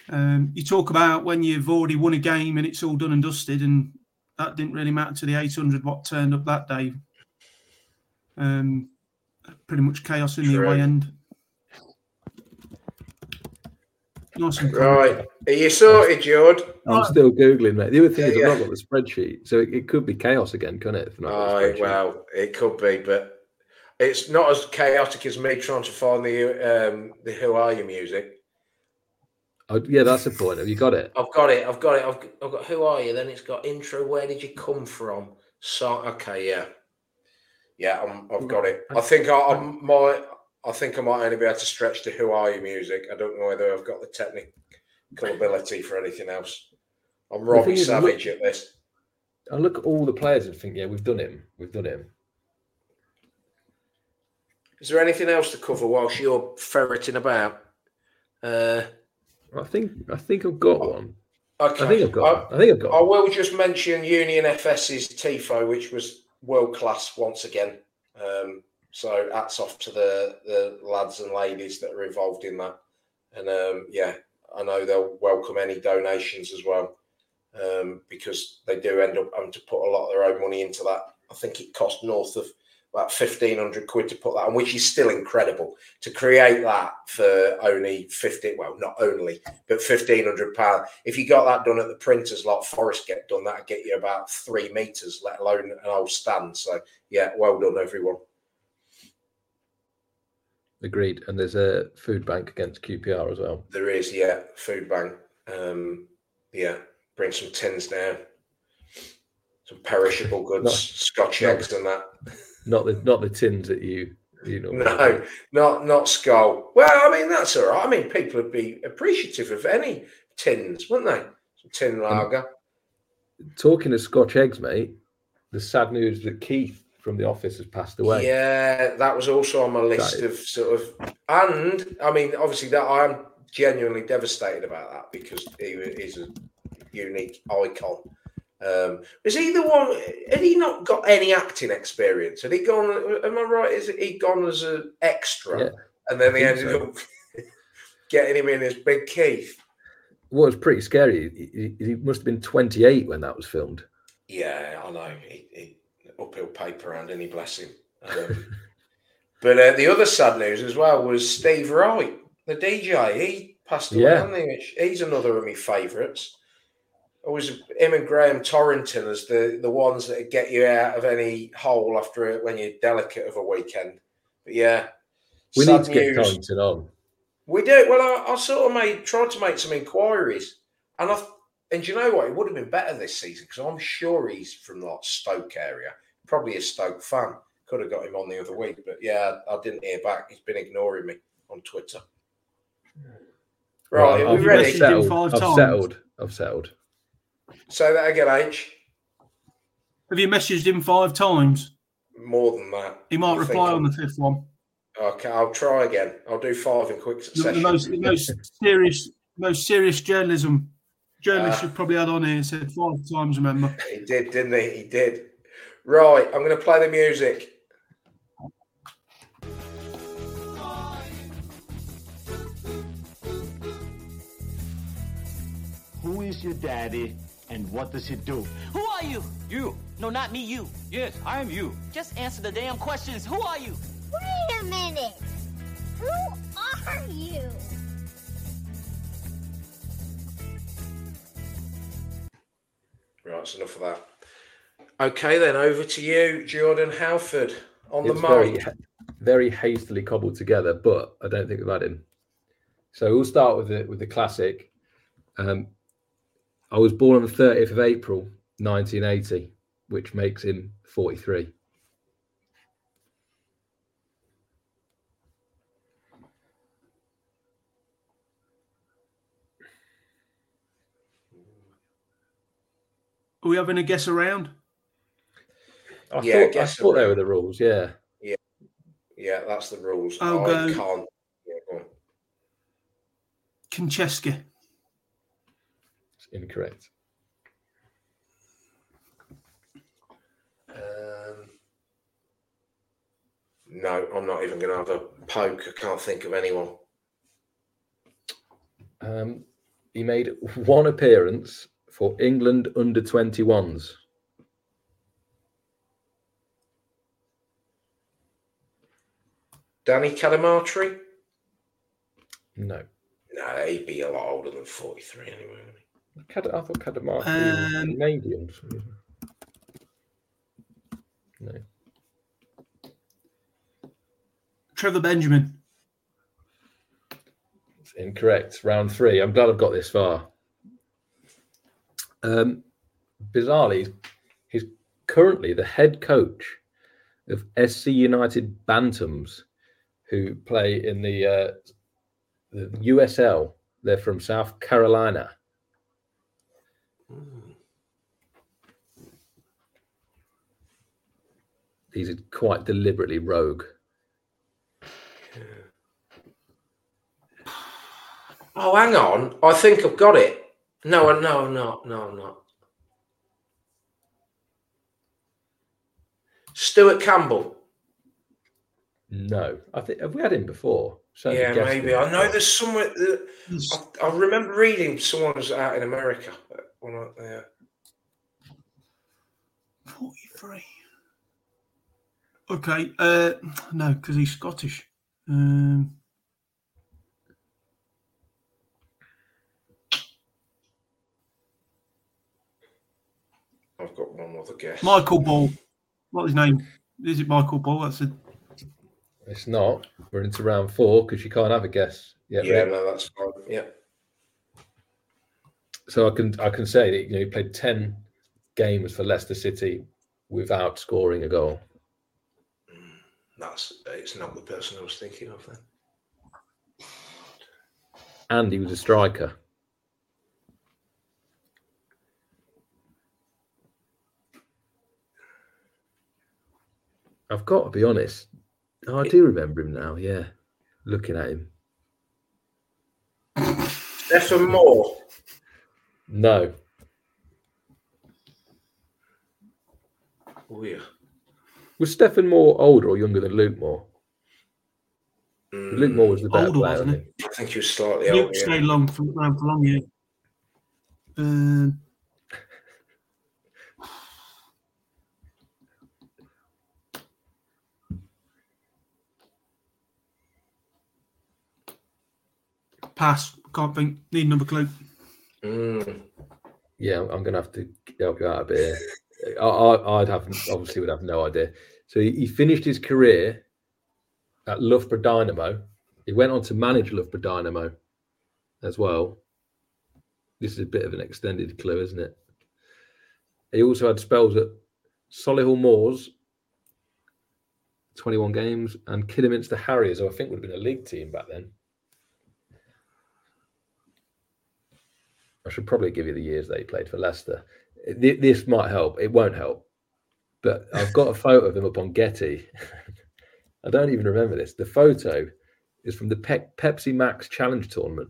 Um, you talk about when you've already won a game and it's all done and dusted, and that didn't really matter to the 800 what turned up that day. Um, pretty much chaos in the away end. Nice and cool. Right. Are you sorted, George? I'm still googling that. The other thing Yeah, is, I've not got the spreadsheet, so it, it could be chaos again, couldn't it? if not got Oh, well, it could be, but it's not as chaotic as me trying to find the um, the Who Are You music. Oh, yeah, that's the point. Have you got it? I've got it. I've got it. I've, I've got Who Are You? Then it's got intro. Where did you come from? So okay, yeah, yeah. I'm, I've got it. I think I, I might. I think I might only be able to stretch to Who Are You music. I don't know whether I've got the technical ability for anything else. I'm Robbie is, look- Savage at this. I look at all the players and think, yeah, we've done him. We've done him. Is there anything else to cover whilst you're ferreting about? Uh, I think I think I've got one. okay. I think I've got. I, think I've got. I will just mention Union FS's TIFO, which was world class once again. Um, so hats off to the, the lads and ladies that are involved in that. And um, yeah, I know they'll welcome any donations as well um, because they do end up having to put a lot of their own money into that. I think it cost north of about 1500 quid to put that on, which is still incredible to create that for only 50, well, not only, but 1500 pounds. If you got that done at the printers like Forest get done, that'd get you about three meters, let alone an old stand. So yeah, well done, everyone. Agreed. And there's a food bank against QPR as well. There is, yeah, food bank. Um, yeah, bring some tins down, some perishable <laughs> goods, Not- Scotch not- eggs and that. Not the not the tins that you you <laughs> know. No, not not skull. Well, I mean that's all right. I mean people would be appreciative of any tins, wouldn't they? Some tin lager. Talking of Scotch eggs, mate. The sad news that Keith from the office has passed away. Yeah, that was also on my list of sort of, and I mean, obviously that I am genuinely devastated about that because he is a unique icon. Um, is he the one? Had he not got any acting experience? Had he gone? Am I right? Is he gone as an extra, Yeah, and then they ended so. up <laughs> getting him in as Big Keith? What was pretty scary. He, he- he must have been 28 when that was filmed. Yeah, I know. He, uphill paper round, any bless him. Um, <laughs> but uh, the other sad news as well was Steve Wright, the DJ. He passed away. Yeah. he? He's another of my favourites. Always him and Graham Torrington as the the ones that get you out of any hole after it when you're delicate of a weekend. But yeah, We need to get. Torrington on. We do. Well, I, I sort of made tried to make some inquiries, and I and do you know what? It would have been better this season because I'm sure he's from like Stoke area, probably a Stoke fan. Could have got him on the other week, but yeah, I didn't hear back. He's been ignoring me on Twitter. Right, are I've we ready? settled. five I've times. settled. I've settled. Say that again, H. Have you messaged him five times? More than that. He might I reply on the fifth one. Okay, I'll try again. I'll do five in quick The, the succession. most, the most <laughs> serious, most serious journalism journalist Ah. you've probably had on here said five times. Remember? He did, didn't he? He did. Right, I'm going to play the music. Who is your daddy and what does he do? Who are you? You. No, not me, you. Yes, I am you. Just answer the damn questions. Who are you? Wait a minute. Who are you? Right, that's enough of that. Okay, then over to you, Jordan Halford on it's the mic. Very, very, hastily cobbled together, but I don't think we've had him. So we'll start with the with the classic. Um, I was born on the 30th of April, 1980, which makes him 43. Are we having a guess around? I Yeah, thought, I guess thought they were the rules. Yeah. Yeah, Yeah, that's the rules. I'll I go- can't. Yeah, go on. Kincheski. It's incorrect. Um, no, I'm not even going to have a poke. I can't think of anyone. Um, he made one appearance for England under 21s. Danny Cadamarteri? No. No, he'd be a lot older than 43 anyway. wouldn't he? Cad- I thought Cadamarteri Um, was Canadian. for some reason. No. Trevor Benjamin. It's incorrect. Round three. I'm glad I've got this far. Um, bizarrely, he's currently the head coach of SC United Bantams, who play in the, uh, the USL. They're from South Carolina. These are quite deliberately rogue. Oh, hang on. I think I've got it. No, no, no, no, no. Stuart Campbell. No, I think have we had him before? Certainly yeah, maybe. I know there's somewhere. That, I, I remember reading someone was out in America. When I, yeah. 43. Okay. Uh, no, because he's Scottish. Um, I've got one other guess. Michael Ball. What's his name? Is it Michael Ball? That's a It's not. We're into round four because you can't have a guess yet. yeah, no, that's fine. Yeah. So I can I can say that you know he played ten games for Leicester City without scoring a goal. That's it's not the person I was thinking of then. And he was a striker. I've got to be honest. Oh, I do remember him now. Yeah, looking at him. Stephen Moore. No, Oh yeah. was Stefan Moore older or younger than Luke Moore? Luke Moore was the better Older, player. I wasn't think. I think he was slightly older. Luke yeah. stayed long for, around for long, yeah. Um, pass. Can't think. Need another clue. Mm. Yeah, I'm going to have to help you out a bit. Here. I, I, I'd have obviously would have no idea. So he, he finished his career at Loughborough Dynamo. He went on to manage Loughborough Dynamo as well. This is a bit of an extended clue, isn't it? He also had spells at Solihull Moors, 21 games, and Kidderminster Harriers, who I think would have been a league team back then. I should probably give you the years that he played for Leicester. This might help. It won't help. But I've got a photo of him up on Getty. <laughs> I don't even remember this. The photo is from the Pe- Pepsi Max Challenge Tournament.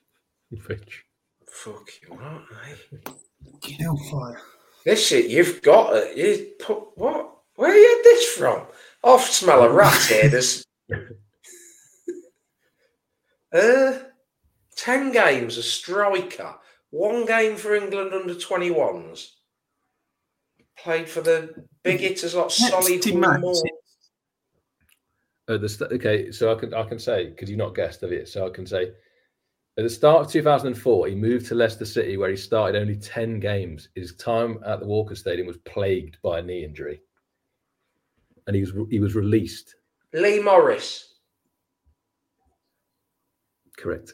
<laughs> Which Fuck you, aren't they? Hellfire. This shit, you've got it. You put what? Where you had this from? I smell a rat here. There's <laughs> uh, ten games a striker, one game for England under twenty ones. Played for the big hitters like Solid Pepsi Moore. at the st- okay, so I can I can say because you've not guessed of it, so I can say at the start of 2004, he moved to Leicester City where he started only 10 games. His time at the Walker Stadium was plagued by a knee injury, and he was he was released. Lee Morris. Correct.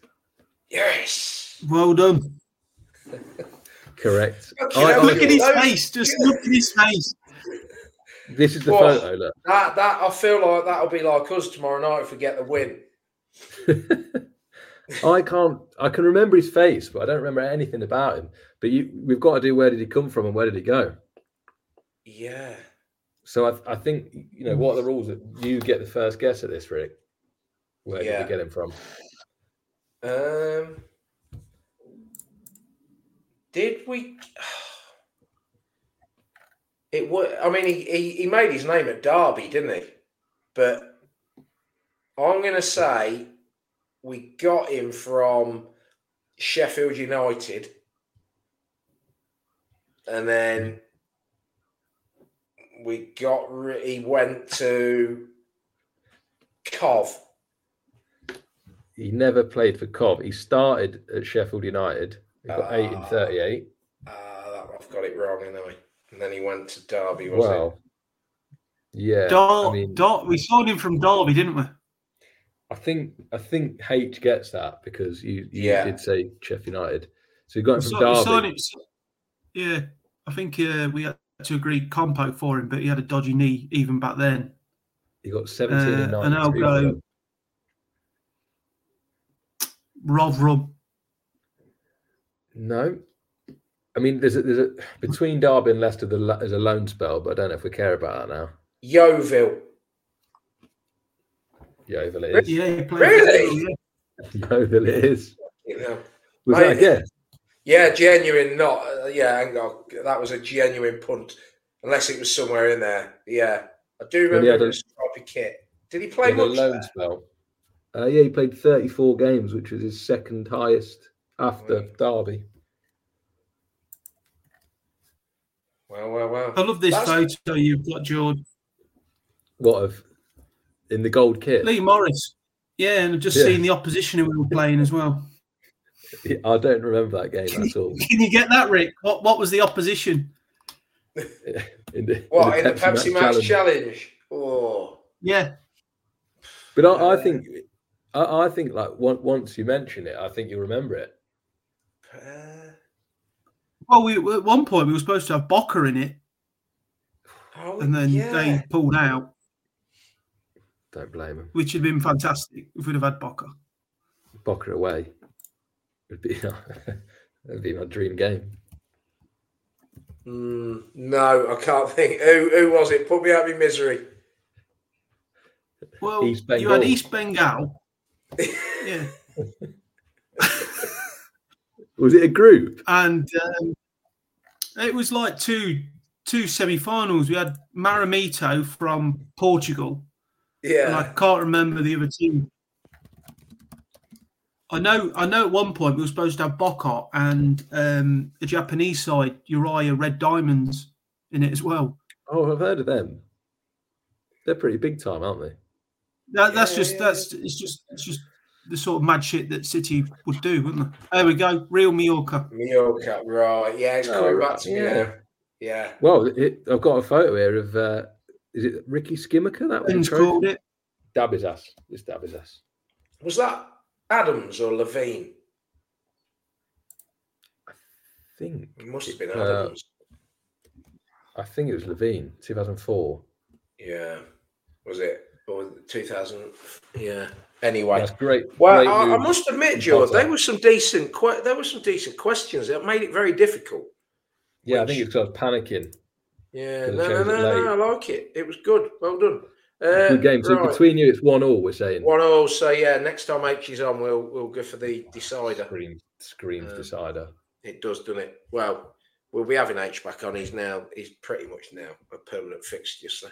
Yes. Well done. <laughs> Correct. Okay, I- now I- Look at his Those- face. Just look at his face. this is the Well, photo. Look. That that I feel like that'll be like us tomorrow night if we get the win. <laughs> I can't. I can remember his face, but I don't remember anything about him. But you, we've got to do where did he come from and where did he go? Yeah. So I, I think you know what are the rules that you get the first guess at this, Rick. Where did Yeah. we get him from? Um, did we? <sighs> It was. I mean, he, he he made his name at Derby, didn't he? But I'm going to say we got him from Sheffield United, and then we got. He went to Cov. He never played for Cov. He started at Sheffield United. He got eight in Ah. thirty-eight. Ah, I've got it wrong, anyway. And then he went to Derby, was it? Well, yeah. Dar- I mean, Dar- we signed him from Derby, didn't we? I think I think H gets that because you, you Yeah. did say Sheffield United. So you got him We from si- Derby. signed him- yeah, I think uh, we had to agree compo for him, but he had a dodgy knee even back then. He got 17 and Uh, and I'll 92 go- for them. No. I mean, there's a, there's a between Derby and Leicester there's a loan spell, but I don't know if we care about that now. Yeovil. Yeovil it is. Yeah. Really? Yeovil it is. You know. Was that a guess? Yeah, genuine. Not. Uh, yeah, hang on. That was a genuine punt, unless it was somewhere in there. Yeah, I do remember yeah, a a- stripy kit. Did he He play had a much? loan there? spell. Uh, yeah, he played 34 games, which was his second highest after Mm. Derby. Well, well, well. I love this That's- photo you've got, George. What of in the gold kit? Lee Morris. Yeah, and I've just Yeah. seen the opposition who we were playing as well. <laughs> I don't remember that game at all. <laughs> Can you get that, Rick? What What was the opposition? <laughs> In the, What in the Pepsi Max Challenge. challenge? Oh, Yeah, But I, I think, I, I think like on- once you mention it, I think you remember it. uh, well, we at one point we were supposed to have Boca in it, oh and then yeah. they pulled out, Don't blame him. which would have been fantastic if we'd have had Boca. Boca away would be <laughs> that'd be my dream game. Mm, no, I can't think. Who who was it? Put me out of my misery. Well, East you had East Bengal. Yeah, <laughs> Was it a group? and um, it was like two two semi-finals. We had Marítimo from Portugal, Yeah. and I can't remember the other team. I know, I know. At one point, we were supposed to have Boca and um, the Japanese side, Urawa Red Diamonds, in it as well. Oh, I've heard of them. They're pretty big time, aren't they? That, that's Yeah, just yeah, that's it's just it's just the sort of mad shit that City would do, wouldn't it? There we go, real Mallorca. Mallorca, right? Yeah, it's Oh, coming right, back to me yeah. now. Yeah. Well, it, I've got a photo here of uh, is it Ricky Skimmaker? That was the called it. Dabizas. It's Dabizas. Was that Adams or Levein? I think It must have been Uh, Adams. I think it was Levein, 2004. yeah. Was it? Or 2000? Yeah. Anyway. That's great. Well, great I, I must admit, from George, there were some decent. Que- there were some decent questions. It made it very difficult. Yeah, I think it's because I was panicking. Yeah, no, no, no, no. I like it. It was good. Well done. Uh, Good game. So right. between you, it's one all. We're saying. One all. So yeah, next time H is on, we'll we'll go for the decider. Screams, screams Um, decider. It does, doesn't it? Well, we'll be having H back on. He's now he's pretty much now a permanent fixture. So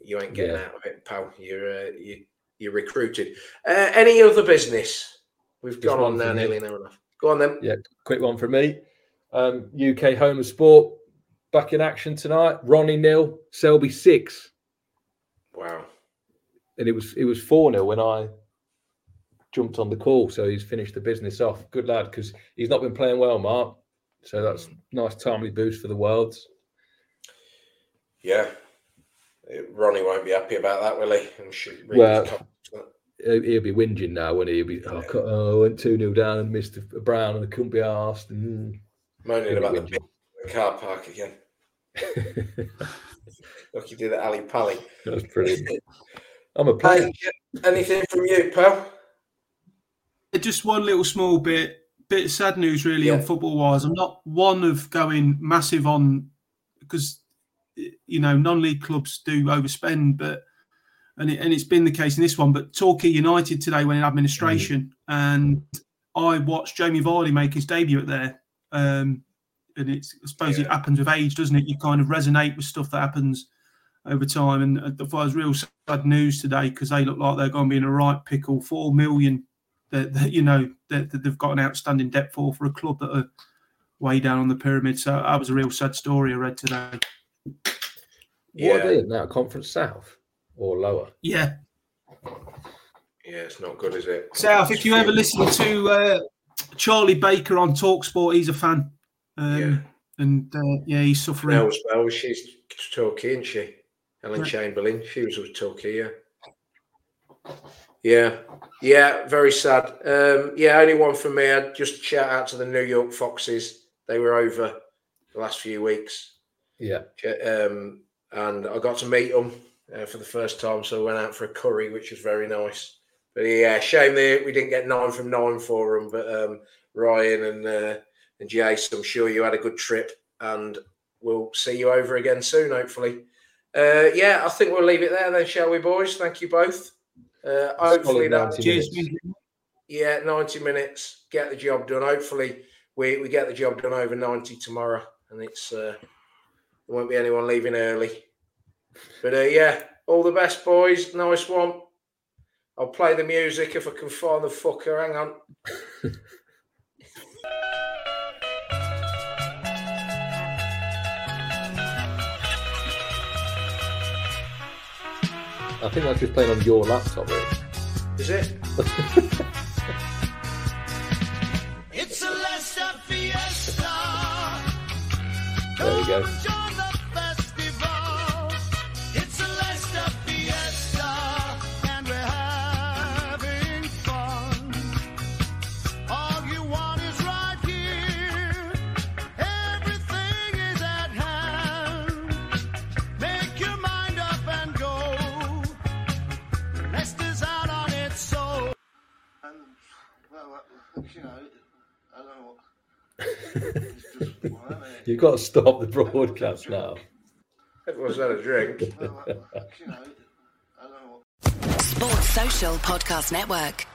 you ain't getting Yeah. out of it, pal. You're uh, you you're recruited. Uh, any other business? We've gone on now nearly an hour and a half. Go on then. Yeah, quick one for me. Um, UK Home of Sport back in action tonight. Ronnie nil, Selby six, Wow. and it was it was four 0 when I jumped on the call. So he's finished the business off. Good lad, because he's not been playing well, Mark. So that's nice timely boost for the worlds. Yeah. Uh, Ronnie won't be happy about that, will he? I'm sure. Well. He'll he'll be whinging now, when he? He'll be oh, co- oh, I went two 0 down and missed a brown and I couldn't be asked. And moaning he'll about the whinging. car park again. <laughs> Look, you did that Ali Pally. That's brilliant. I'm a player. Hey, anything from you, pal? just one little small bit, bit of sad news really on football wise. I'm not one of going massive on because you know non-league clubs do overspend, but and it, and it's been the case in this one. But Torquay United today went in administration, and I watched Jamie Vardy make his debut at there. Um, and it's I suppose it happens with age, doesn't it? You kind of resonate with stuff that happens over time. And thought it was real sad news today because they look like they're going to be in a right pickle. Four million that, that you know that, that they've got an outstanding debt for for a club that are way down on the pyramid. So that was a real sad story I read today. What are they in now? Conference South or lower? Yeah. Yeah, it's not good, is it? South, if you ever listen to uh, Charlie Baker on Talksport, he's a fan. Um, Yeah. And uh, yeah, he's suffering. Mel as well. She's Torquay, isn't she? Ellen Yeah. Chamberlain. She was with Torquay, yeah. Yeah, yeah, very sad. Um, yeah, only one for me. I'd just shout out to the New York Foxes. They were over the last few weeks. Yeah. Um, and I got to meet them uh, for the first time. So I went out for a curry, which was very nice. But yeah, shame that we didn't get nine from nine for them. But um, Ryan and uh, and Jace, I'm sure you had a good trip, and we'll see you over again soon, hopefully. Uh, yeah, I think we'll leave it there then, shall we, boys? Thank you both. Uh, hopefully that Cheers. yeah, 90 minutes, get the job done. Hopefully, we, we get the job done over 90 tomorrow, and it's uh, there won't be anyone leaving early. But uh, yeah, all the best, boys. Nice one. I'll play the music if I can find the fucker. Hang on. I think that's just playing on your laptop, Rich. Is it? <laughs> <laughs> You've got to stop the broadcast now. Everyone's had a drink. Sports Social Podcast Network.